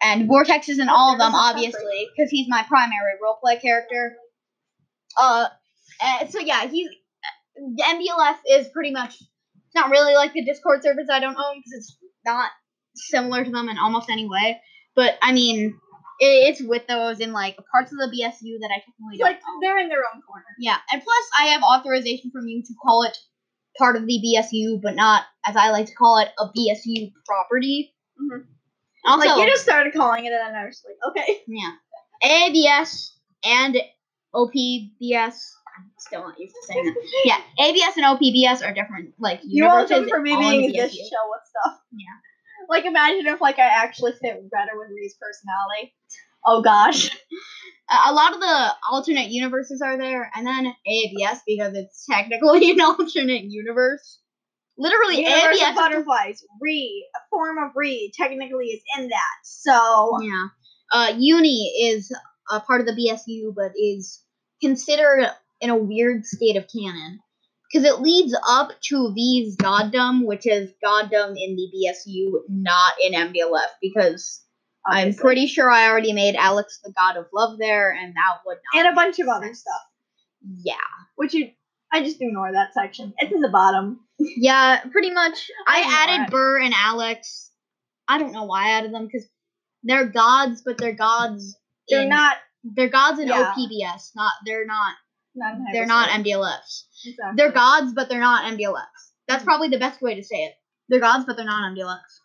And Vortex is in all of them, obviously, because he's my primary roleplay character. Uh, so yeah, he's the MDLF is pretty much it's not really like the Discord servers I don't own because it's not similar to them in almost any way. But I mean, it's with those in like parts of the BSU that I technically don't like own. they're in their own corner. Yeah, and plus I have authorization from you to call it part of the BSU, but not, as I like to call it, a BSU property. Mhm. Also, like you just started calling it, and I was like, okay. yeah, ABS and OPBS. I'm still not used to saying that. [LAUGHS] Yeah, ABS and OPBS are different. Like You also universes for me all in being this show with stuff. Yeah. Like imagine if like I actually fit better with Ree's personality. Oh gosh. a lot of the alternate universes are there, and then ABS because it's technically [LAUGHS] an alternate universe. Literally, Universe ABS. of butterflies. Re, a form of Re, technically is in that. So yeah. Uh, Uni is a part of the BSU, but is considered in a weird state of canon because it leads up to V's goddom, which is goddom in the BSU, not in MDLF. Because I'm pretty sure I already made Alex the god of love there, and that would not. and a bunch of other stuff, Yeah. which you. I just ignore that section. It's in the bottom. [LAUGHS] Yeah, pretty much. I, I added it. Burr and Alex. I don't know why I added them because they're gods, but they're gods. They're in- not. They're gods in Yeah. OPBS. Not. They're not. Not They're not. MDLFs. Exactly. They're gods, but they're not MDLFs. That's Mhm. probably the best way to say it. They're gods, but they're not MDLFs.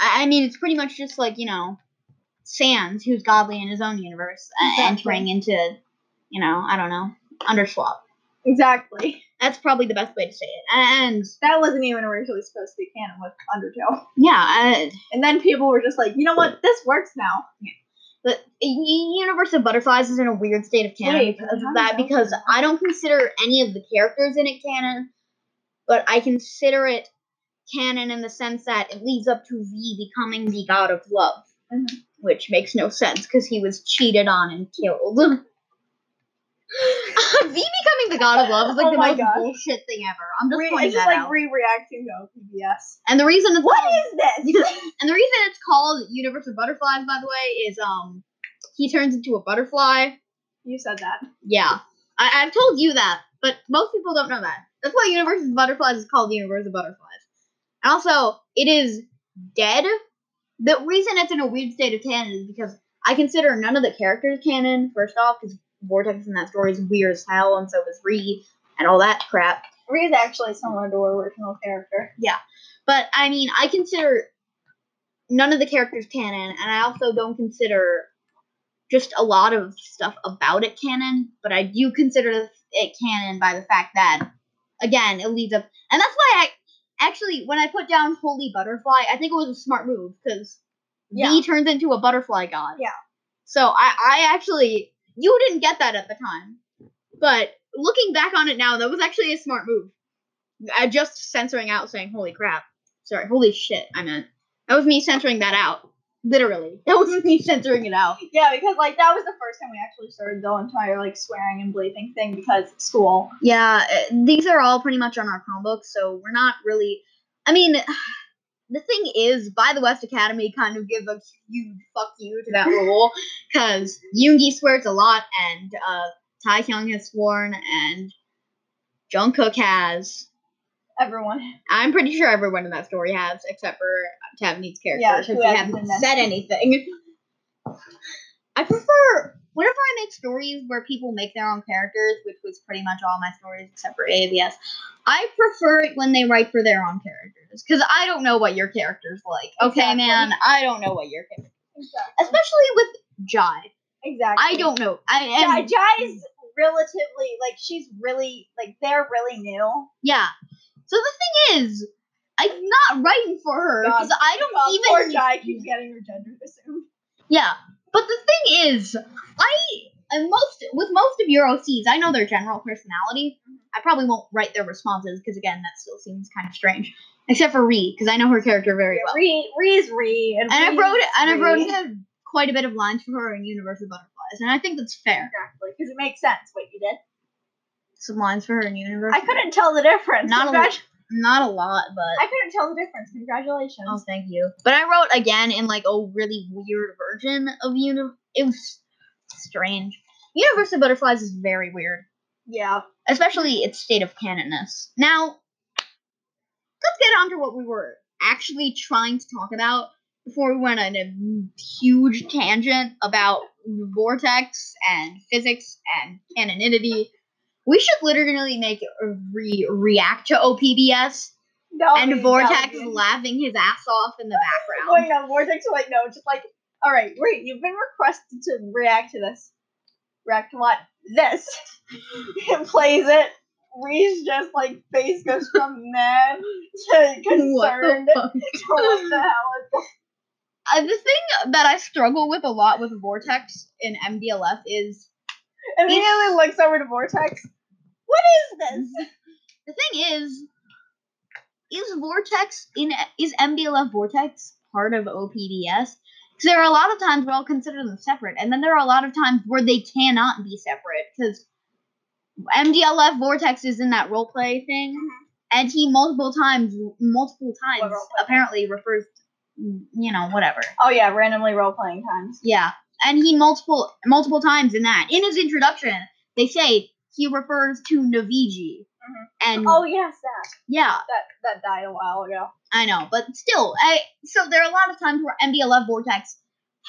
I, I mean, it's pretty much just like you know, Sans, who's godly in his own universe, uh, entering into, you know, I don't know, Underswap. Exactly. That's probably the best way to say it. And That wasn't even originally supposed to be canon with Undertale. yeah, uh, And then people were just like, you know what? This works now. the U- Universe of Butterflies is in a weird state of canon Wait, because of that. Because? I don't consider any of the characters in it canon, but I consider it canon in the sense that it leads up to V becoming the god of love, Mhm. which makes no sense because he was cheated on and killed. [LAUGHS] [LAUGHS] v becoming the god of love is like Oh the most bullshit thing ever. I'm just Re- pointing it's just that like out. re-reacting to PBS. and the reason it's What called- is this? [LAUGHS] and the reason it's called Universe of Butterflies, by the way, is um he turns into a butterfly. you said that. Yeah, I, I've told you that, but most people don't know that. That's why Universe of Butterflies is called Universe of Butterflies. And also, it is dead. The reason it's in a weird state of canon is because I consider none of the characters canon. First off, because Vortex in that story is weird as hell, and so is Ree and all that crap. Re is actually similar to our original character. Yeah. But I mean, I consider none of the characters canon, and I also don't consider just a lot of stuff about it canon. But I do consider it canon by the fact that, again, it leads up, and that's why I actually, when I put down Holy Butterfly, I think it was a smart move because Yeah. V turns into a butterfly god. Yeah. So I, I actually, you didn't get that at the time, but looking back on it now, that was actually a smart move. I just censoring out saying "holy crap." Sorry, holy shit. I meant that was me censoring that out. Literally, [LAUGHS] that was me censoring it out. Yeah, because like that was the first time we actually started the entire like swearing and bleeping thing because school. Yeah, uh, these are all pretty much on our Chromebooks, so we're not really. I mean, the thing is, by the West Academy kind of give a huge fuck you to that rule, [LAUGHS] because Yoongi swears a lot, and uh, Taehyung has sworn, and Jungkook has. Everyone. I'm pretty sure everyone in that story has, except for Tavneet's character, Yeah, because hasn't hasn't said anything. I prefer whenever I make stories where people make their own characters, which was pretty much all my stories except for ABS. I prefer it when they write for their own characters because I don't know what your character's like. Okay, Exactly. man, I don't know what your character, Exactly. especially with Jai. Exactly. I don't know. I Jai, and, Jai's relatively like she's really like they're really new. yeah. So the thing is, I'm not writing for her because I don't God, even. Poor Jai keeps getting her gender assumed. Yeah, but the thing is, I and most with most of your OCs, I know their general personality. Mm-hmm. I probably won't write their responses because again, that still seems kind of strange. Except for Ree, because I know her character very well, Re, Re's Re, and, and I wrote and I wrote quite a bit of lines for her in Universe of Butterflies, and I think that's fair. exactly because it makes sense what you did. Some lines for her in Universe. I couldn't tell the difference. Not a Congrat- not a lot, but I couldn't tell the difference. Congratulations. Oh, thank you. But I wrote again in like a really weird version of uni. It was strange. Universe of Butterflies is very weird, Yeah. especially its state of canonness. Now, let's get on to what we were actually trying to talk about before we went on a huge tangent about vortex and physics and canonity. We should literally make re- react to OPBS would and Vortex be- laughing his ass off in the [LAUGHS] Wait, background. no, Vortex. Wait, no, just like, all right, wait. You've been requested to react to this. React to what? This. [LAUGHS] it plays it. Reese just like face goes from [LAUGHS] mad to What the concerned [LAUGHS] to what the hell is this? Uh, the thing that I struggle with a lot with Vortex in MDLF is And immediately looks over to Vortex. What is this? [LAUGHS] the thing is is Vortex in is MDLF Vortex part of OPBS? Because there are a lot of times where I'll consider them separate, and then there are a lot of times where they cannot be separate because MDLF Vortex is in that roleplay thing, mm-hmm. and he multiple times, multiple times, apparently refers, to, you know, whatever. Oh yeah, randomly role playing times. Yeah, and he multiple multiple times in that. In his introduction they say he refers to Naviji, mm-hmm. and Oh yes, that. Yeah, that that died a while ago. I know, but still, I so there are a lot of times where MDLF Vortex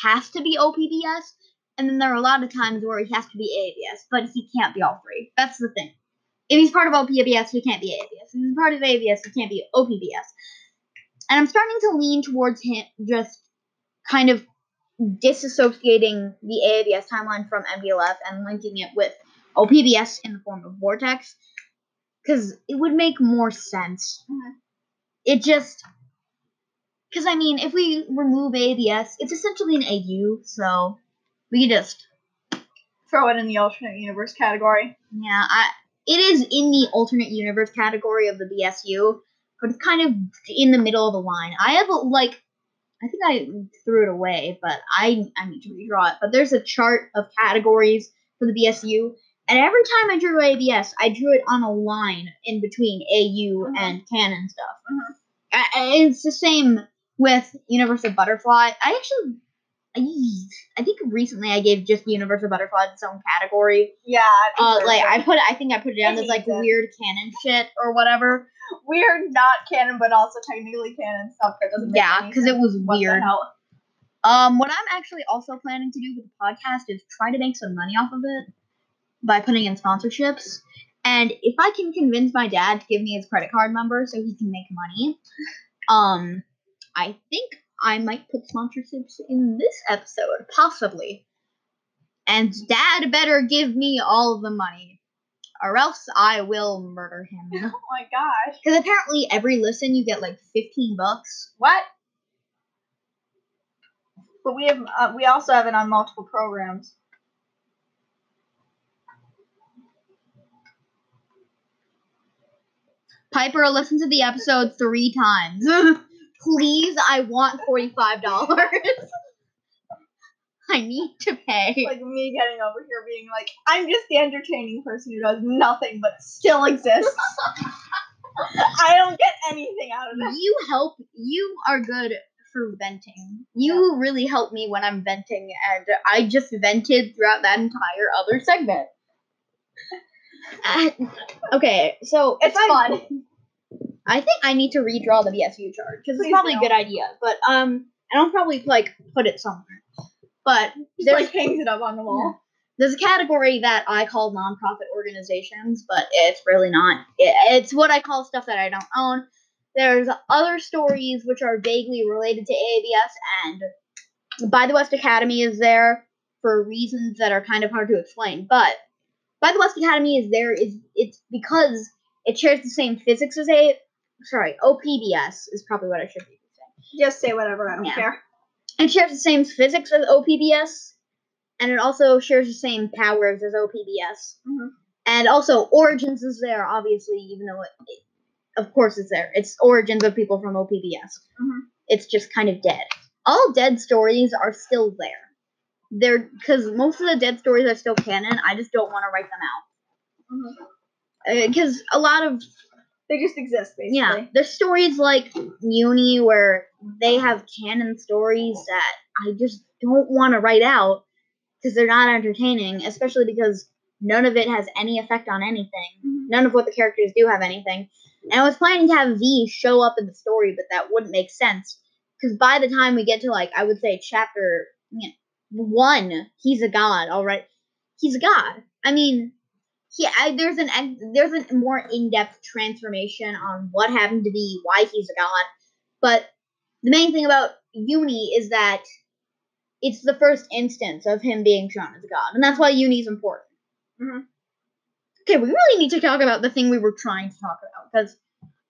has to be OPBS, and then there are a lot of times where he has to be AABS, but he can't be all three. That's the thing. If he's part of OPBS, he can't be AABS. If he's part of AABS, he can't be OPBS. And I'm starting to lean towards him just kind of disassociating the AABS timeline from MDLF and linking it with OPBS in the form of Vortex, because it would make more sense Mhm. it just because I mean, if we remove ABS, it's essentially an AU, so we just Throw it in the alternate universe category. yeah, I it is in the alternate universe category of the BSU, but it's kind of in the middle of the line. I have a, like, I think I threw it away, but I I need to redraw it. But there's a chart of categories for the BSU, and every time I drew ABS, I drew it on a line in between AU Mhm. and canon stuff. Mhm. A- and it's the same with Universal Butterfly. I actually. I, I think recently I gave just Universal Butterfly its own category. Yeah. Uh, like I put, I think I put it down as like it. weird canon shit or whatever. we're not canon, but also technically canon stuff that doesn't. Make Yeah, because it was weird. Um, what I'm actually also planning to do with the podcast is try to make some money off of it by putting in sponsorships. And if I can convince my dad to give me his credit card number so he can make money, um, I think I might put sponsorships in this episode, possibly. And dad better give me all the money, or else I will murder him. [LAUGHS] Oh my gosh. Because apparently every listen you get like 15 bucks. What? But we have uh, we also have it on multiple programs. Piper listened to the episode three times. [LAUGHS] Please, I want $45. [LAUGHS] I need to pay. Like me getting over here being like, I'm just the entertaining person who does nothing but still exists. [LAUGHS] I don't get anything out of it. You help, you are good for venting. You really help me when I'm venting, and I just vented throughout that entire other segment. [LAUGHS] Uh, okay, so It's I- fun. I think I need to redraw the BSU chart because it's probably a good idea. But um, and I'll probably like put it somewhere. But Just there's like hangs it up on the wall. there's a category that I call nonprofit organizations, but it's really not. It, it's what I call stuff that I don't own. There's other stories which are vaguely related to AABS, and By the West Academy is there for reasons that are kind of hard to explain. But By the West Academy is there is it's because it shares the same physics as a sorry OPBS is probably what I should be saying. Just say whatever. I don't Yeah. care. It shares the same physics as OPBS, and it also shares the same powers as OPBS. Mhm. And also, Origins is there, obviously, even though it, it- of course it's there. It's Origins of people from OPBS. Mhm. It's just kind of dead. All dead stories are still there. They're because most of the dead stories are still canon. I just don't want to write them out because a lot of They just exist, basically. yeah, there's stories like Uni where they have canon stories that I just don't want to write out because they're not entertaining, especially because none of it has any effect on anything. Mhm. None of what the characters do have anything. And I was planning to have V show up in the story, but that wouldn't make sense because by the time we get to like I would say chapter you know, one, he's a god. All right, he's a god. I mean, he I, there's an there's a more in-depth transformation on what happened to be why he's a god but the main thing about uni is that it's the first instance of him being shown as a god and that's why uni is important Mhm. okay we really need to talk about the thing we were trying to talk about because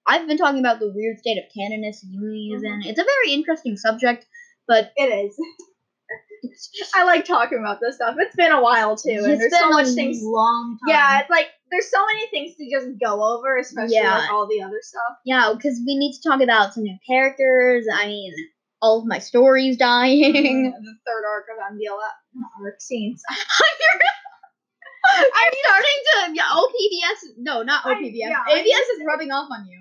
i've been talking about the weird state of canonness uni is in it's a very interesting subject but It is. [LAUGHS] [LAUGHS] I like talking about this stuff. It's been a while too, and it's there's been so much a things. long time Yeah, it's like there's so many things to just go over, especially Yeah. like all the other stuff. Yeah, because we need to talk about some new characters. I mean, all of my stories dying. [LAUGHS] the third arc of MDLF arc scenes. [LAUGHS] I'm starting to yeah, OPBS. No, not I- OPBS. yeah, I ABS is rubbing off on you.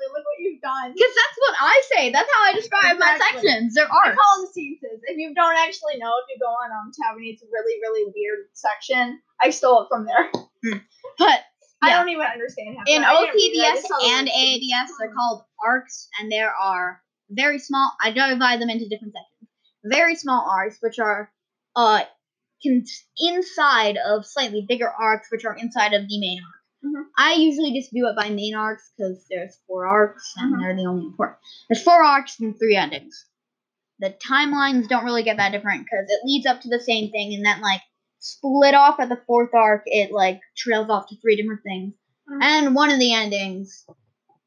Exactly. Look what you've done. Because that's what I say. That's how I describe my sections. They're I arcs. call them scenes. If you don't actually know, if you go on um Taverne's really really weird section, I stole it from there. But I don't even understand how. in I I just and. AABS, they're called arcs, and there are very small. I divide them into different sections. Very small arcs, which are uh inside of slightly bigger arcs, which are inside of the main arc. Mhm. I usually just do it by main arcs because there's four arcs and Mhm. they're the only important. There's four arcs and three endings. The timelines don't really get that different because it leads up to the same thing, and then like split off at the fourth arc, it like trails off to three different things. Mhm. And one of the endings,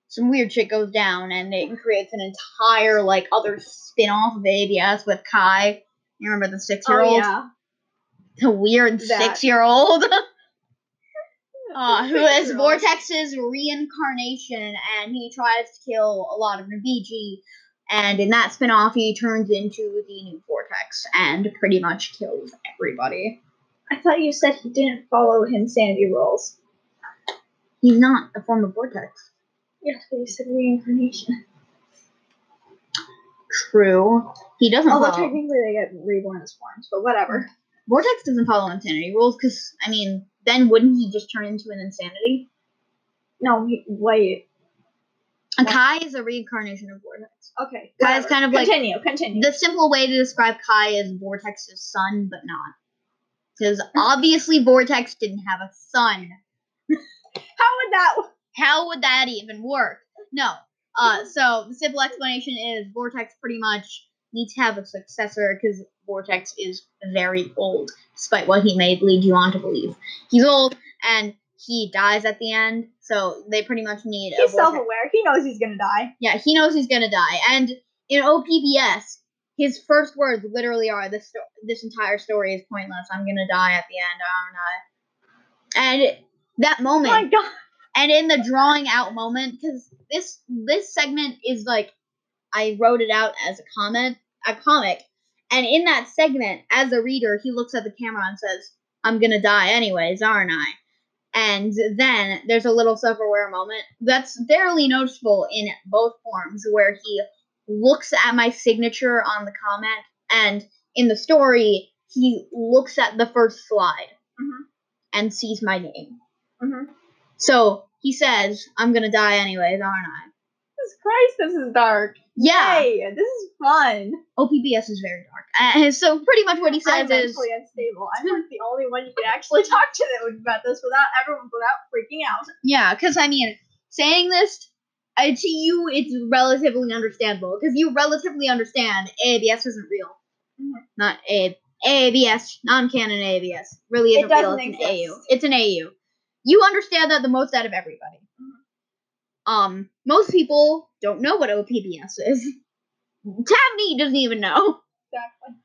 some weird shit goes down, and it creates an entire like other spin off of ABS with Kai. You remember the six year old? Oh yeah. The weird six year old. [LAUGHS] Uh, who is Vortex's reincarnation, and he tries to kill a lot of Nabiji. And in that spin-off, he turns into the new Vortex and pretty much kills everybody. I thought you said he didn't follow insanity rules. He's not a form of Vortex. Yes, but you said reincarnation. True. He doesn't Although follow. technically they get reborn as forms, but whatever. Vortex doesn't follow insanity rules because, I mean, then wouldn't he just turn into an insanity? No, he, wait. And Kai is a reincarnation of Vortex. Okay. Kai is kind of like- continue. Continue. The simple way to describe Kai is Vortex's son, but not. Because obviously Vortex didn't have a son. [LAUGHS] How would that? How would that even work? No. Uh, so the simple explanation is Vortex pretty much needs to have a successor because Vortex is very old, despite what he may lead you on to believe. He's old and he dies at the end, so they pretty much need He's self-aware. He knows he's gonna die. Yeah, he knows he's gonna die. And in OPBS, his first words literally are, "This this entire story is pointless. I'm gonna die at the end. I'm gonna." And that moment. Oh my god. and in the drawing out moment, because this this segment is like, I wrote it out as a comment, a comic, and in that segment, as a reader, he looks at the camera and says, "I'm gonna die anyways, aren't I?" And then there's a little self-aware moment that's barely noticeable in both forms, where he looks at my signature on the comment, and in the story, he looks at the first slide Mhm. and sees my name. Mhm. So he says, I'm gonna die anyways, aren't I? Jesus Christ, this is dark. Yeah. Hey, this is fun. OPBS is very dark. Uh, so pretty much what he I'm says is, mentally unstable. I'm like the only one you can actually [LAUGHS] talk to that would about this without everyone without freaking out. yeah, because I mean, saying this uh, to you, it's relatively understandable because you relatively understand AABS isn't real. Mhm. Not A AABS, non-canon AABS, really It isn't real. doesn't It's an AU. It's an AU. You understand that the most out of everybody. Mhm. Um, most people don't know what OPBS is. Tabney doesn't even know. Exactly.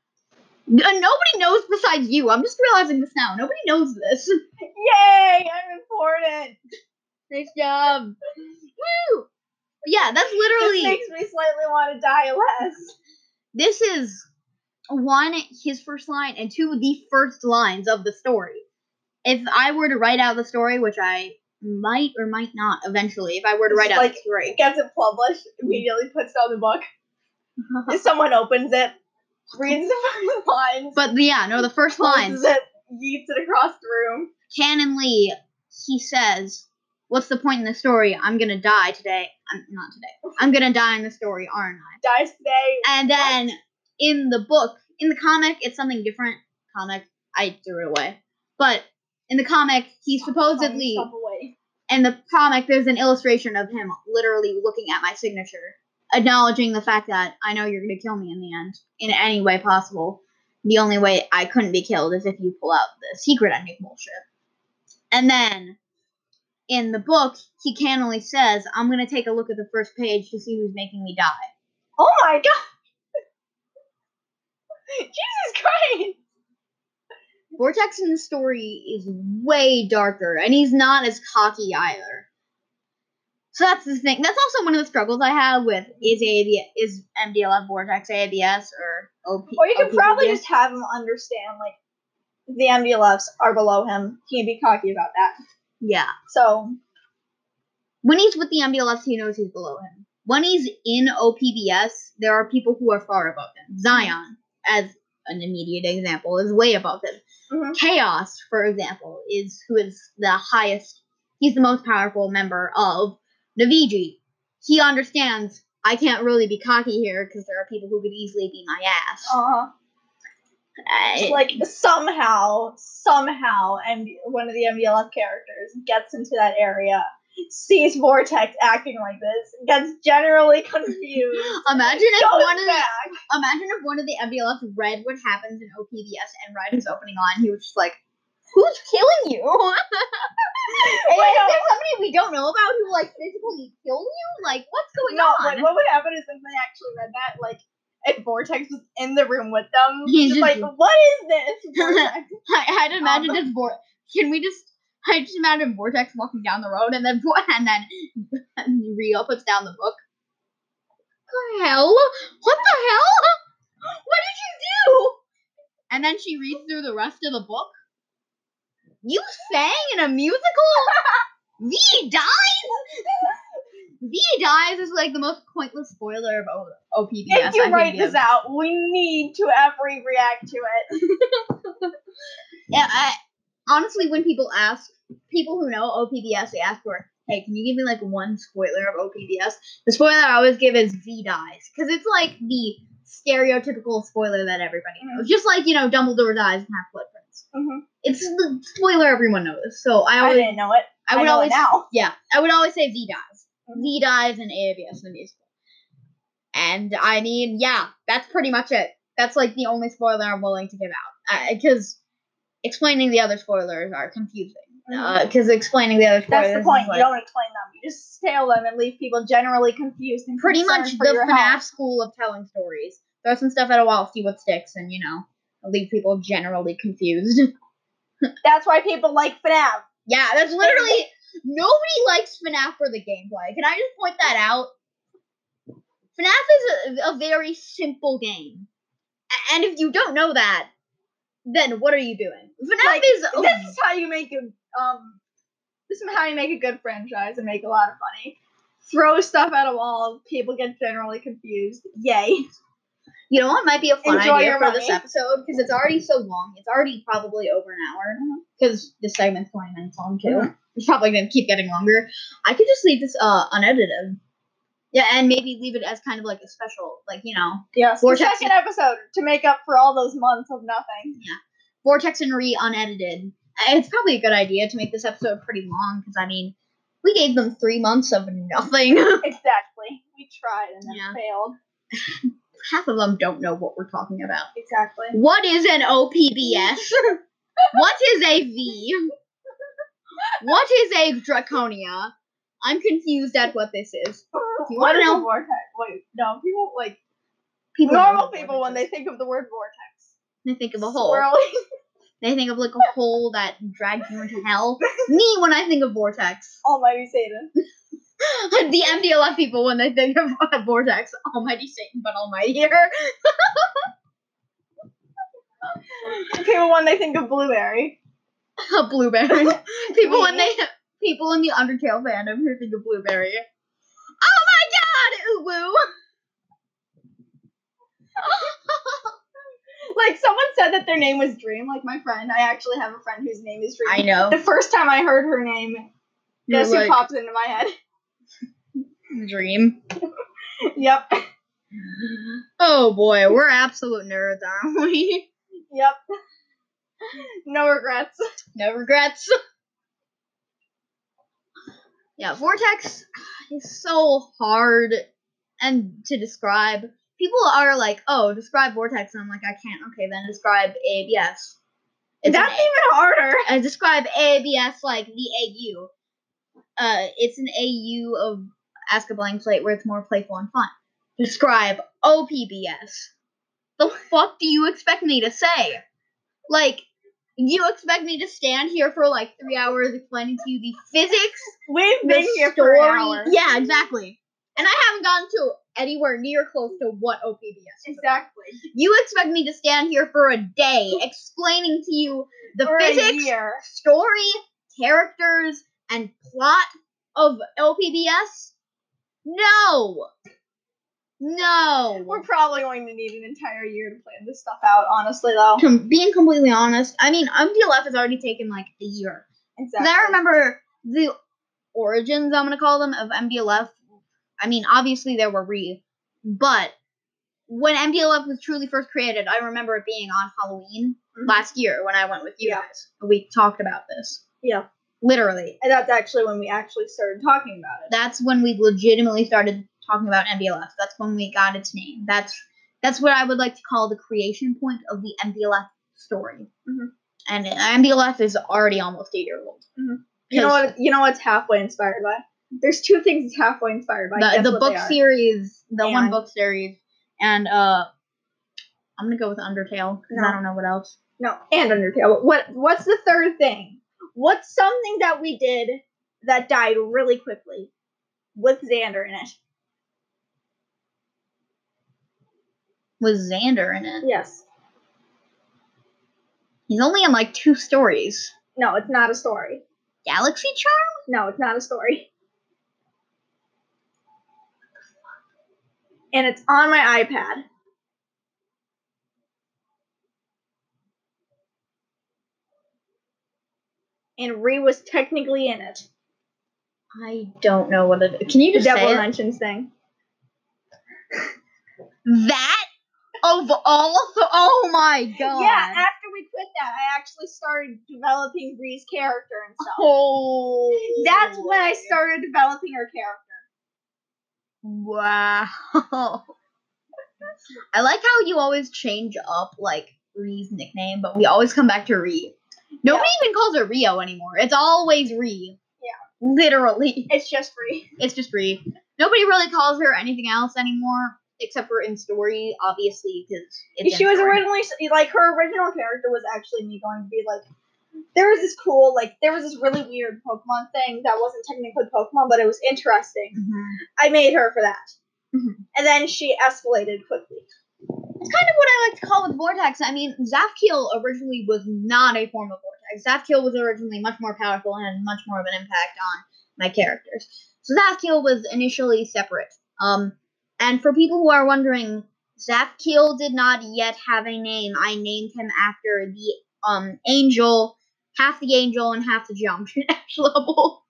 Nobody knows besides you. I'm just realizing this now. Nobody knows this. Yay! I'm important. nice job. Woo! Yeah, that's This literally. makes me slightly want to die less. This is one, his first line, and two, the first lines of the story. If I were to write out the story, which I might or might not eventually, if I were to write out like- the story, Gets it published, immediately puts down the book. [LAUGHS] If someone opens it, reads the [LAUGHS] first lines, but yeah, no, the first lines. closes it, yeets it across the room. Canon Lee, he says, "What's the point in the story? I'm gonna die today. I'm not today. I'm gonna die in the story, aren't I?" Dies today. And then in the book, in the comic, it's something different. Comic, I threw it away. But in the comic, he supposedly. In the comic there's an illustration of him literally looking at my signature, acknowledging the fact that I know you're gonna kill me in the end in any way possible. The only way I couldn't be killed is if you pull out the secret ending bullshit. And then in the book, he cannily says, I'm gonna take a look at the first page to see who's making me die. Oh my god! [LAUGHS] Jesus Christ! Vortex in the story is way darker, and he's not as cocky either. So that's the thing. That's also one of the struggles I have with is ABS, is MDLF Vortex ABS or OP. Or you could probably just have him understand, like, the MDLFs are below him. He can be cocky about that. yeah. So, When he's with the MDLFs, he knows he's below him. When he's in OPBS, there are people who are far above him. Zion, as an immediate example, is way above him. Mhm. Chaos, for example, is who is the highest. He's the most powerful member of Naviji. He understands I can't really be cocky here because there are people who could easily beat my ass. uh-huh. Uh, like somehow, somehow, and one of the MDLF characters gets into that area, sees Vortex acting like this, gets generally confused. imagine if one of the back. imagine if one of the MDLFs read what happens in OPBS and read his opening line. He was just like, "Who's killing you? [LAUGHS] is Wait, no. there somebody we don't know about who like physically killed you? Like, what's going No, on?" like what would happen is if they actually read that, like, if Vortex was in the room with them, He's just like, what is this? Vortex? [LAUGHS] I, I'd imagine Um, just Vor. Can we just? I just imagine Vortex walking down the road and then [LAUGHS] and then Rio puts down the book. The hell? What the hell? What did you do? And then she reads through the rest of the book. You sang in a musical. V dies. V dies is like the most pointless spoiler of O- OPBS. if you I write this out, we need to every react to it. [LAUGHS] Yeah, I, honestly, when people ask, people who know OPBS, they ask for, hey, can you give me like one spoiler of OPBS? The spoiler I always give is V dies, because it's like the stereotypical spoiler that everybody knows. Just like, you know, Dumbledore dies in Half Blood Prince. Mhm. It's the spoiler everyone knows. So I I always, didn't know it. I would know always, now. [LAUGHS] yeah, I would always say V dies. Mhm. V dies in ABS the musical. And I mean, yeah, that's pretty much it. That's like the only spoiler I'm willing to give out. Because explaining the other spoilers are confusing. Mm-hmm. Uh, because explaining the other spoilers That's the point. like, you don't explain them. You just stale them and leave people generally confused and pretty much the FNAF health. school of telling stories. Throw some stuff at a wall, see what sticks, and you know, leave people generally confused. [LAUGHS] That's why people like FNAF. yeah, that's literally nobody likes FNAF for the gameplay. Can I just point that out? FNAF is a, a very simple game. And if you don't know that, then what are you doing? FNAF Like, is This is how you make a um. This is how you make a good franchise and make a lot of money. Throw stuff at a wall. People get generally confused. Yay! You know what might be a fun Enjoy idea for this episode because it's already so long. It's already probably over an hour because this segment's twenty minutes long too. Mhm. It's probably gonna keep getting longer. I could just leave this uh unedited. Yeah, and maybe leave it as kind of like a special, like you know, Yes. Vortex- The second episode to make up for all those months of nothing. Yeah, vortex and Ree unedited. It's probably a good idea to make this episode pretty long because I mean, we gave them three months of nothing. [LAUGHS] Exactly. We tried and then Yeah. failed. [LAUGHS] Half of them don't know what we're talking about. Exactly. What is an OPBS? [LAUGHS] what is a V? What is a Draconia? I'm confused at what this is. You what wanna know? vortex? Wait, no. People like People normal people when they think of the word vortex. they think of a hole. [LAUGHS] [LAUGHS] They think of like a hole that drags you into hell. Me when I think of vortex. Almighty Satan. [LAUGHS] the MDLF people when they think of a vortex. Almighty Satan, but almightier. People when they think of blueberry. a blueberry. People when they people in the Undertale fandom who think of blueberry. Oh my god, Uwu! [LAUGHS] Like someone said that their name was Dream. Like my friend, I actually have a friend whose name is Dream. I know. The first time I heard her name, You're guess like, who pops into my head? [LAUGHS] dream. [LAUGHS] yep. Oh boy, we're absolute nerds, aren't we? Yep. no regrets. No regrets. Yeah, Vortex [SIGHS] is so hard and to describe. People are like, "Oh, describe Vortex," and I'm like, "I can't." Okay, then describe ABS. It's That's even harder. uh, describe ABS like the AU. Uh, it's an AU of Ask a Blank Slate where it's more playful and fun. Describe OPBS. The fuck do you expect me to say? Like, you expect me to stand here for like three hours explaining to you the physics, We've the been here for story? an hour. Yeah, exactly. And I haven't gotten to anywhere near close to what OPBS is. Exactly. You expect me to stand here for a day explaining to you the For physics, story, characters, and plot of LPBS? No. No. We're probably going to need an entire year to plan this stuff out, honestly, though. Com- being completely honest, I mean, MDLF has already taken like a year. Exactly. I remember the origins, I'm going to call them, of MDLF. I mean, obviously there were re, but when MDLF was truly first created, I remember it being on Halloween Mhm. last year when I went with you Yeah. guys. We talked about this. Yeah. Literally. And that's actually when we actually started talking about it. That's when we legitimately started talking about MDLF. That's when we got its name. That's that's what I would like to call the creation point of the MDLF story. Mhm. And MDLF is already almost eight years old. You know what? You know what's halfway inspired by? There's two things it's halfway inspired by. The, the book series, the one book series, and uh, I'm gonna go with Undertale because I don't know what else. No, and Undertale. What? What's the third thing? What's something that we did that died really quickly with Xander in it? Was Xander in it? Yes. He's only in like two stories. No, it's not a story. Galaxy Charm? No, it's not a story. And it's on my iPad. And Ree was technically in it. I don't know what it is. Can you The just say Devil it? Dimensions thing. That of all the oh my god. Yeah, after we quit that, I actually started developing Ree's character and stuff. Oh. That's when I started developing her character. Wow. [LAUGHS] I like how you always change up like Ree's nickname, but we always come back to Ree. Nobody even calls her Rio anymore. It's always Ree. Yeah. Literally. It's just Ree. It's just Ree. Nobody really calls her anything else anymore, except for in story, obviously, because she was originally like her original character was actually me going to be like there was this cool like there was this really weird Pokemon thing that wasn't technically Pokemon, but it was interesting. Mhm. I made her for that. Mhm. And then she escalated quickly. It's kind of what I like to call with Vortex. I mean, Zafkiel originally was not a form of Vortex. Zafkiel was originally much more powerful and had much more of an impact on my characters. So Zafkiel was initially separate. Um, and for people who are wondering, Zafkiel did not yet have a name. I named him after the um angel, half the angel and half the geometry [LAUGHS] dash level.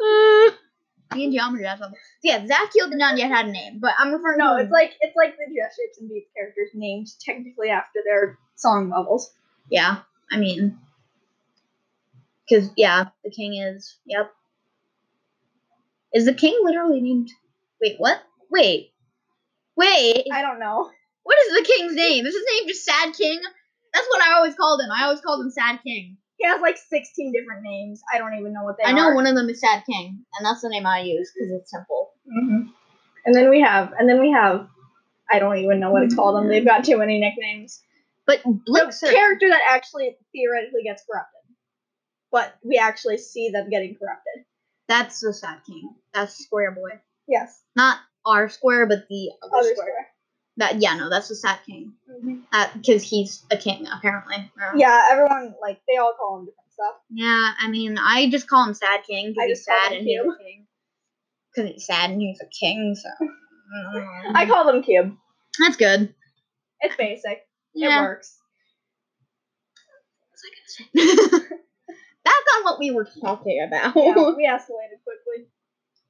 [LAUGHS] The geometry dash level. So yeah, Zafkiel did not yet have a name, but I'm referring No, to it's like it's like the Just Shapes and Beats characters named technically after their song levels. Yeah, I mean, because yeah, the king is. Yep. Is the king literally named? Wait, what? Wait, wait. I don't know. What is the king's name? Is his name just Sad King? That's what I always called him. I always called him Sad King. He has like 16 different names. I don't even know what they are. I are. know one of them is Sad King, and that's the name I use because it's simple. hmm And then we have, and then we have, I don't even know what to call them. They've got too many nicknames. But The character that actually theoretically gets corrupted, but we actually see them getting corrupted. that's the Sad King. That's Square Boy, Yes, not our Square, but the other, other Square. square. That yeah, no, that's the Sad King. Because he's a king apparently. Uh, Yeah, everyone like they all call him different stuff. Yeah, I mean, I just call him Sad King because he's sad and he's Cube. a king. Because he's sad and he's a king, so. [LAUGHS] I call them cube. That's good. It's basic. Yeah. It works. [LAUGHS] That's on what we were talking about. Yeah, [LAUGHS] we escalated quickly.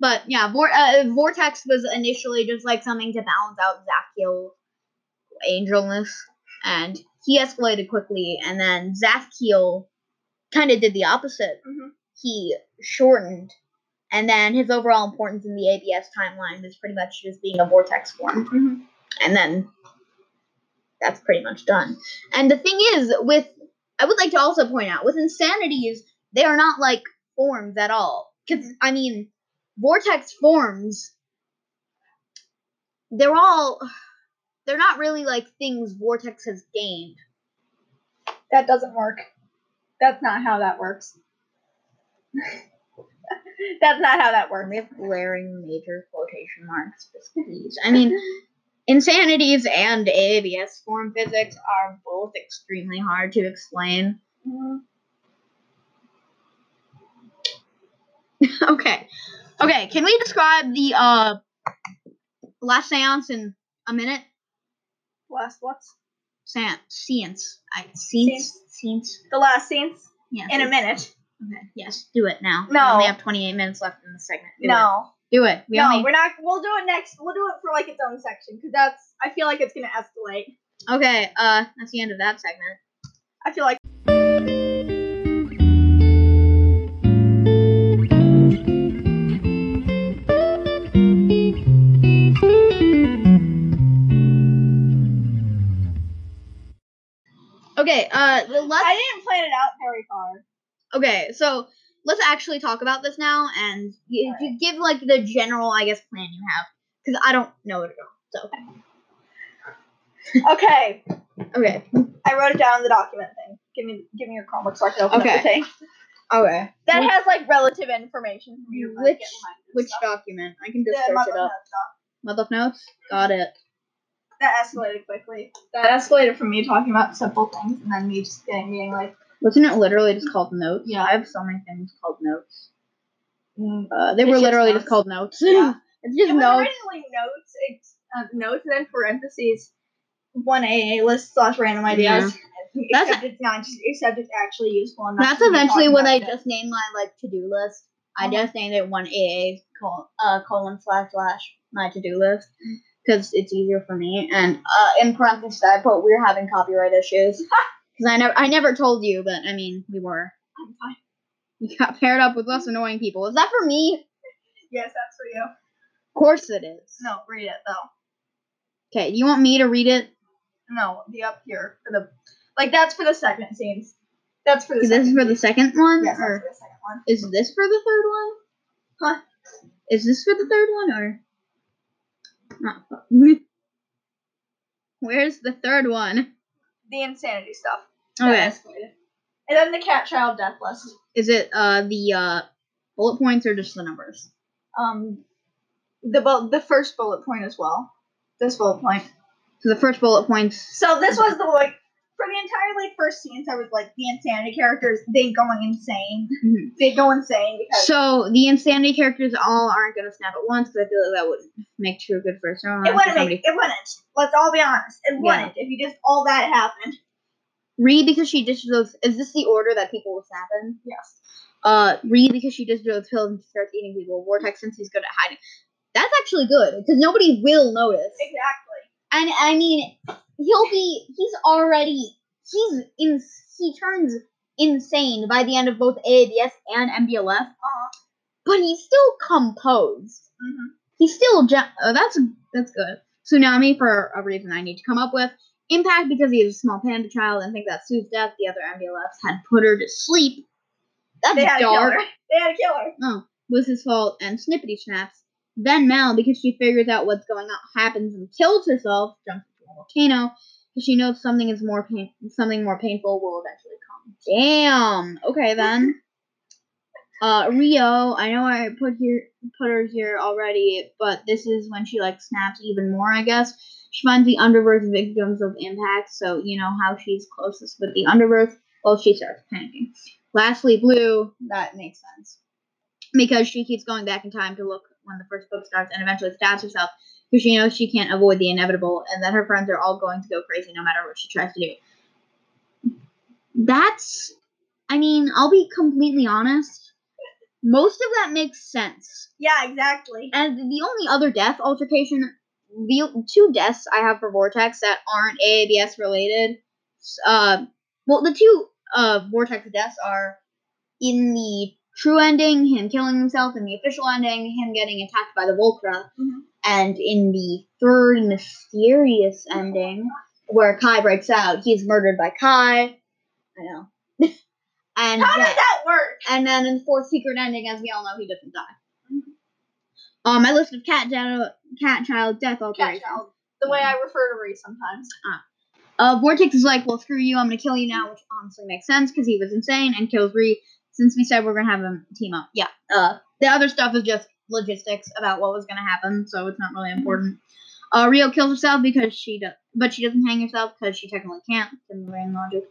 But yeah, Vor- uh, Vortex was initially just like something to balance out Zafkiel angelness. And he escalated quickly, and then Zaf kind of did the opposite. Mhm. He shortened, and then his overall importance in the ABS timeline was pretty much just being a vortex form, Mhm. and then that's pretty much done. And the thing is, with I would like to also point out with insanities, they are not like forms at all. Because I mean, vortex forms, they're all they're not really like things vortex has gained. That doesn't work. That's not how that works. [LAUGHS] That's not how that works. We have glaring major quotation marks. just please. I [LAUGHS] mean, insanities and ABS form physics are both extremely hard to explain. Mhm. [LAUGHS] okay. Okay, can we describe the uh last seance in a minute? Last what? Seance. Seance. I seance. Seance. the last scenes Yes. in a minute? Okay. Yes. Do it now. No. We only have 28 minutes left in the segment. Do It. No, Do it. We no, only. we're not. We'll do it next. We'll do it for like its own section because that's. I feel like it's gonna escalate. Okay. Uh, that's the end of that segment. I feel like. Okay. Uh, last. I didn't plan it out very far. Okay, so let's actually talk about this now, and you, you give like the general, I guess, plan you have, because I don't know it at all. So [LAUGHS] Okay, okay, I wrote it down in the document thing. Give me, give me your Chromebook so I can open Okay. up the thing. okay. That Which- has like relative information for me to like, Which which stuff. document? I can just The search it up. Notes stuff. Of notes. Got it. That escalated quickly. That escalated from me talking about simple things and then me just getting being like, Wasn't it literally just called notes? Yeah. I have so many things called notes. mm, Uh, they were just literally notes. just called notes. Yeah. [LAUGHS] it's just it notes. originally notes, it's, uh, notes, and then parentheses, one AA list slash random ideas. [LAUGHS] That's- Except it's not, just, except it's actually useful. And That's eventually what I today. just named my like to do list. I Uh-huh. just named it one AA col- uh, colon slash slash my to do list Mm. Because it's easier for me. And uh, in parentheses, I put we're having copyright issues [LAUGHS] because I never I never told you, but I mean we were. I'm fine. You got paired up with less annoying people. Is that for me? Yes, that's for you. Of course it is. No, read it though. Okay, you want me to read it? No, the up here for the like that's for the second scenes. That's for the. Is this second for the second one, Yes, that's for the second one. is this for the third one? Huh? Is this for the third one or? Not. [LAUGHS] Where's the third one? The insanity stuff. Okay. escalated. And then the cat child death list. Is it uh the uh bullet points or just the numbers? Um, the bu- the first bullet point as well. This bullet point. So the first bullet points. So this was the like for the entire like first scenes. I was like the insanity characters. They going insane. Mhm. They go insane because So the insanity characters all aren't gonna snap at once because I feel like that wouldn't make true a good first round. it wouldn't. Make, it wouldn't. Let's all be honest. It Yeah. wouldn't if you just all that happened. Read because she dishes those. Is this the order that people will snap in? Yes. Uh, Reed because she dishes those pills and starts eating people. Vortex since he's good at hiding. That's actually good because nobody will notice. Exactly. And I mean, he'll be. He's already. He's in. He turns insane by the end of both AABS and MDLF, Uh-huh. but he's still composed. hmm He's still. Ge- oh, that's that's good. Tsunami for a reason I need to come up with. Impact because he is a small panda child and think that Sue's death, the other MDLFs, had put her to sleep. That's They had dark. her. They had to kill her. Oh, was his fault, and Snippety snaps. Then Mal, because she figures out what's going on, happens and kills herself, jumps into a volcano, because she knows something is more pain, something more painful will eventually come. Damn. Okay then. [LAUGHS] Uh, Rio, I know I put here put her here already, but this is when she like snaps even more. I guess she finds the Underverse victims of impact, so you know how she's closest with the Underverse. Well, she starts panicking. Lastly, Blue, that makes sense because she keeps going back in time to look when the first book starts and eventually stabs herself because she knows she can't avoid the inevitable and that her friends are all going to go crazy no matter what she tries to do. That's, I mean, I'll be completely honest. Most of that makes sense. Yeah, exactly. And the only other death altercation, the two deaths I have for Vortex that aren't AABS related uh, well, the two uh vortex deaths are in the true ending, him killing himself, in the official ending, him getting attacked by the Volcra, Mhm. and in the third mysterious ending, where Kai breaks out, he's murdered by Kai. I know. [LAUGHS] and How did that work? and then in the fourth secret ending, as we all know, he doesn't die. Um, my list of cat child, cat child death Cat child. The way I refer to Ree sometimes. Uh, Vortex is like, well, screw you, I'm gonna kill you now, which honestly makes sense because he was insane and kills Ree. Since we said we're gonna have him team up, yeah. Uh, the other stuff is just logistics about what was gonna happen, so it's not really important. Uh, Rio kills herself because she does, but she doesn't hang herself because she technically can't. In the brain logic.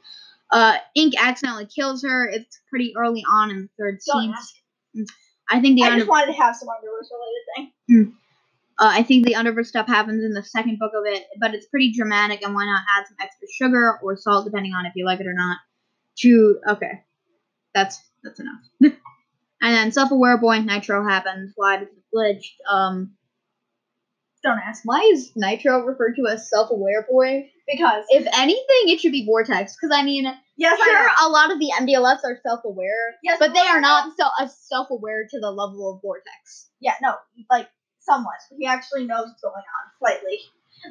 Uh, Ink accidentally kills her. It's pretty early on in the third Don't scene. ask. I think the I under- just wanted to have some Underverse related thing. uh, I think the Underverse stuff happens in the second book of it, but it's pretty dramatic, and why not add some extra sugar or salt, depending on if you like it or not. To okay, that's that's enough. [LAUGHS] and then self-aware boy Nitro happens. Why? Because it's glitched. Um, Don't ask. why is Nitro referred to as self-aware boy? Because If anything, it should be Vortex, because I mean, yes, sure, a lot of the MDLFs are self-aware, Yes, but they are not so, self-aware to the level of Vortex. Yeah, no, like somewhat. He actually knows what's going on slightly.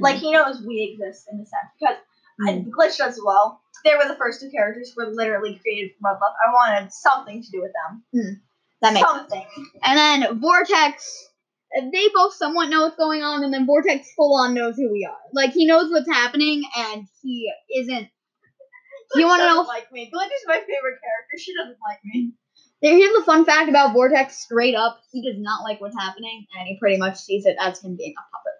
Like he knows we exist in a sense because I Mm. glitched as well. They were the first two characters who were literally created from Red Love. I wanted something to do with them. Hmm. That makes something. And then Vortex, they both somewhat know what's going on, and then Vortex full on knows who we are. Like he knows what's happening, and he isn't. You wanna know- Like me. Glitch is my favorite character. She doesn't like me. Here's the fun fact about Vortex: straight up, he does not like what's happening, and he pretty much sees it as him being a puppet.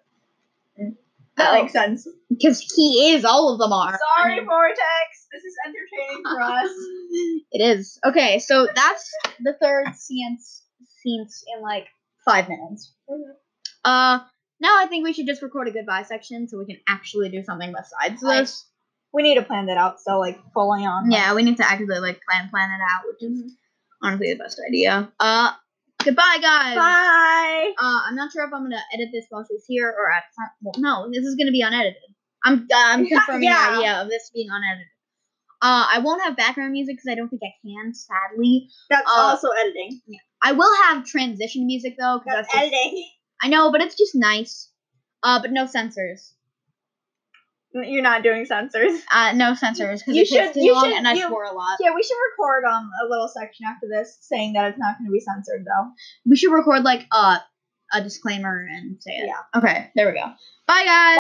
That Oh. makes sense. Because he is, all of them are. I Sorry, mean, Vortex. This is entertaining for us. [LAUGHS] it is okay. So that's the third scenes scenes in like five minutes. Mhm. Uh, now I think we should just record a goodbye section so we can actually do something besides I- this. We need to plan that out. So like fully on. Yeah, we need to actually like plan plan it out, which is honestly the best idea. Uh, goodbye, guys. Bye. Uh, I'm not sure if I'm gonna edit this while she's here or at. Well, no, this is gonna be unedited. I'm I'm [LAUGHS] confirming Yeah. the idea of this being unedited. Uh, I won't have background music because I don't think I can, sadly. That's Uh, also editing. Yeah. I will have transition music though, because That's that's, just, editing. I know, but it's just nice. Uh, but no censors. You're not doing censors. [LAUGHS] Uh, no censors because You it takes should- too you long should- and I you- swore a lot. Yeah, we should record um a little section after this saying that it's not going to be censored though. We should record like uh, a disclaimer and say it. Yeah. Okay, there we go. Bye, guys.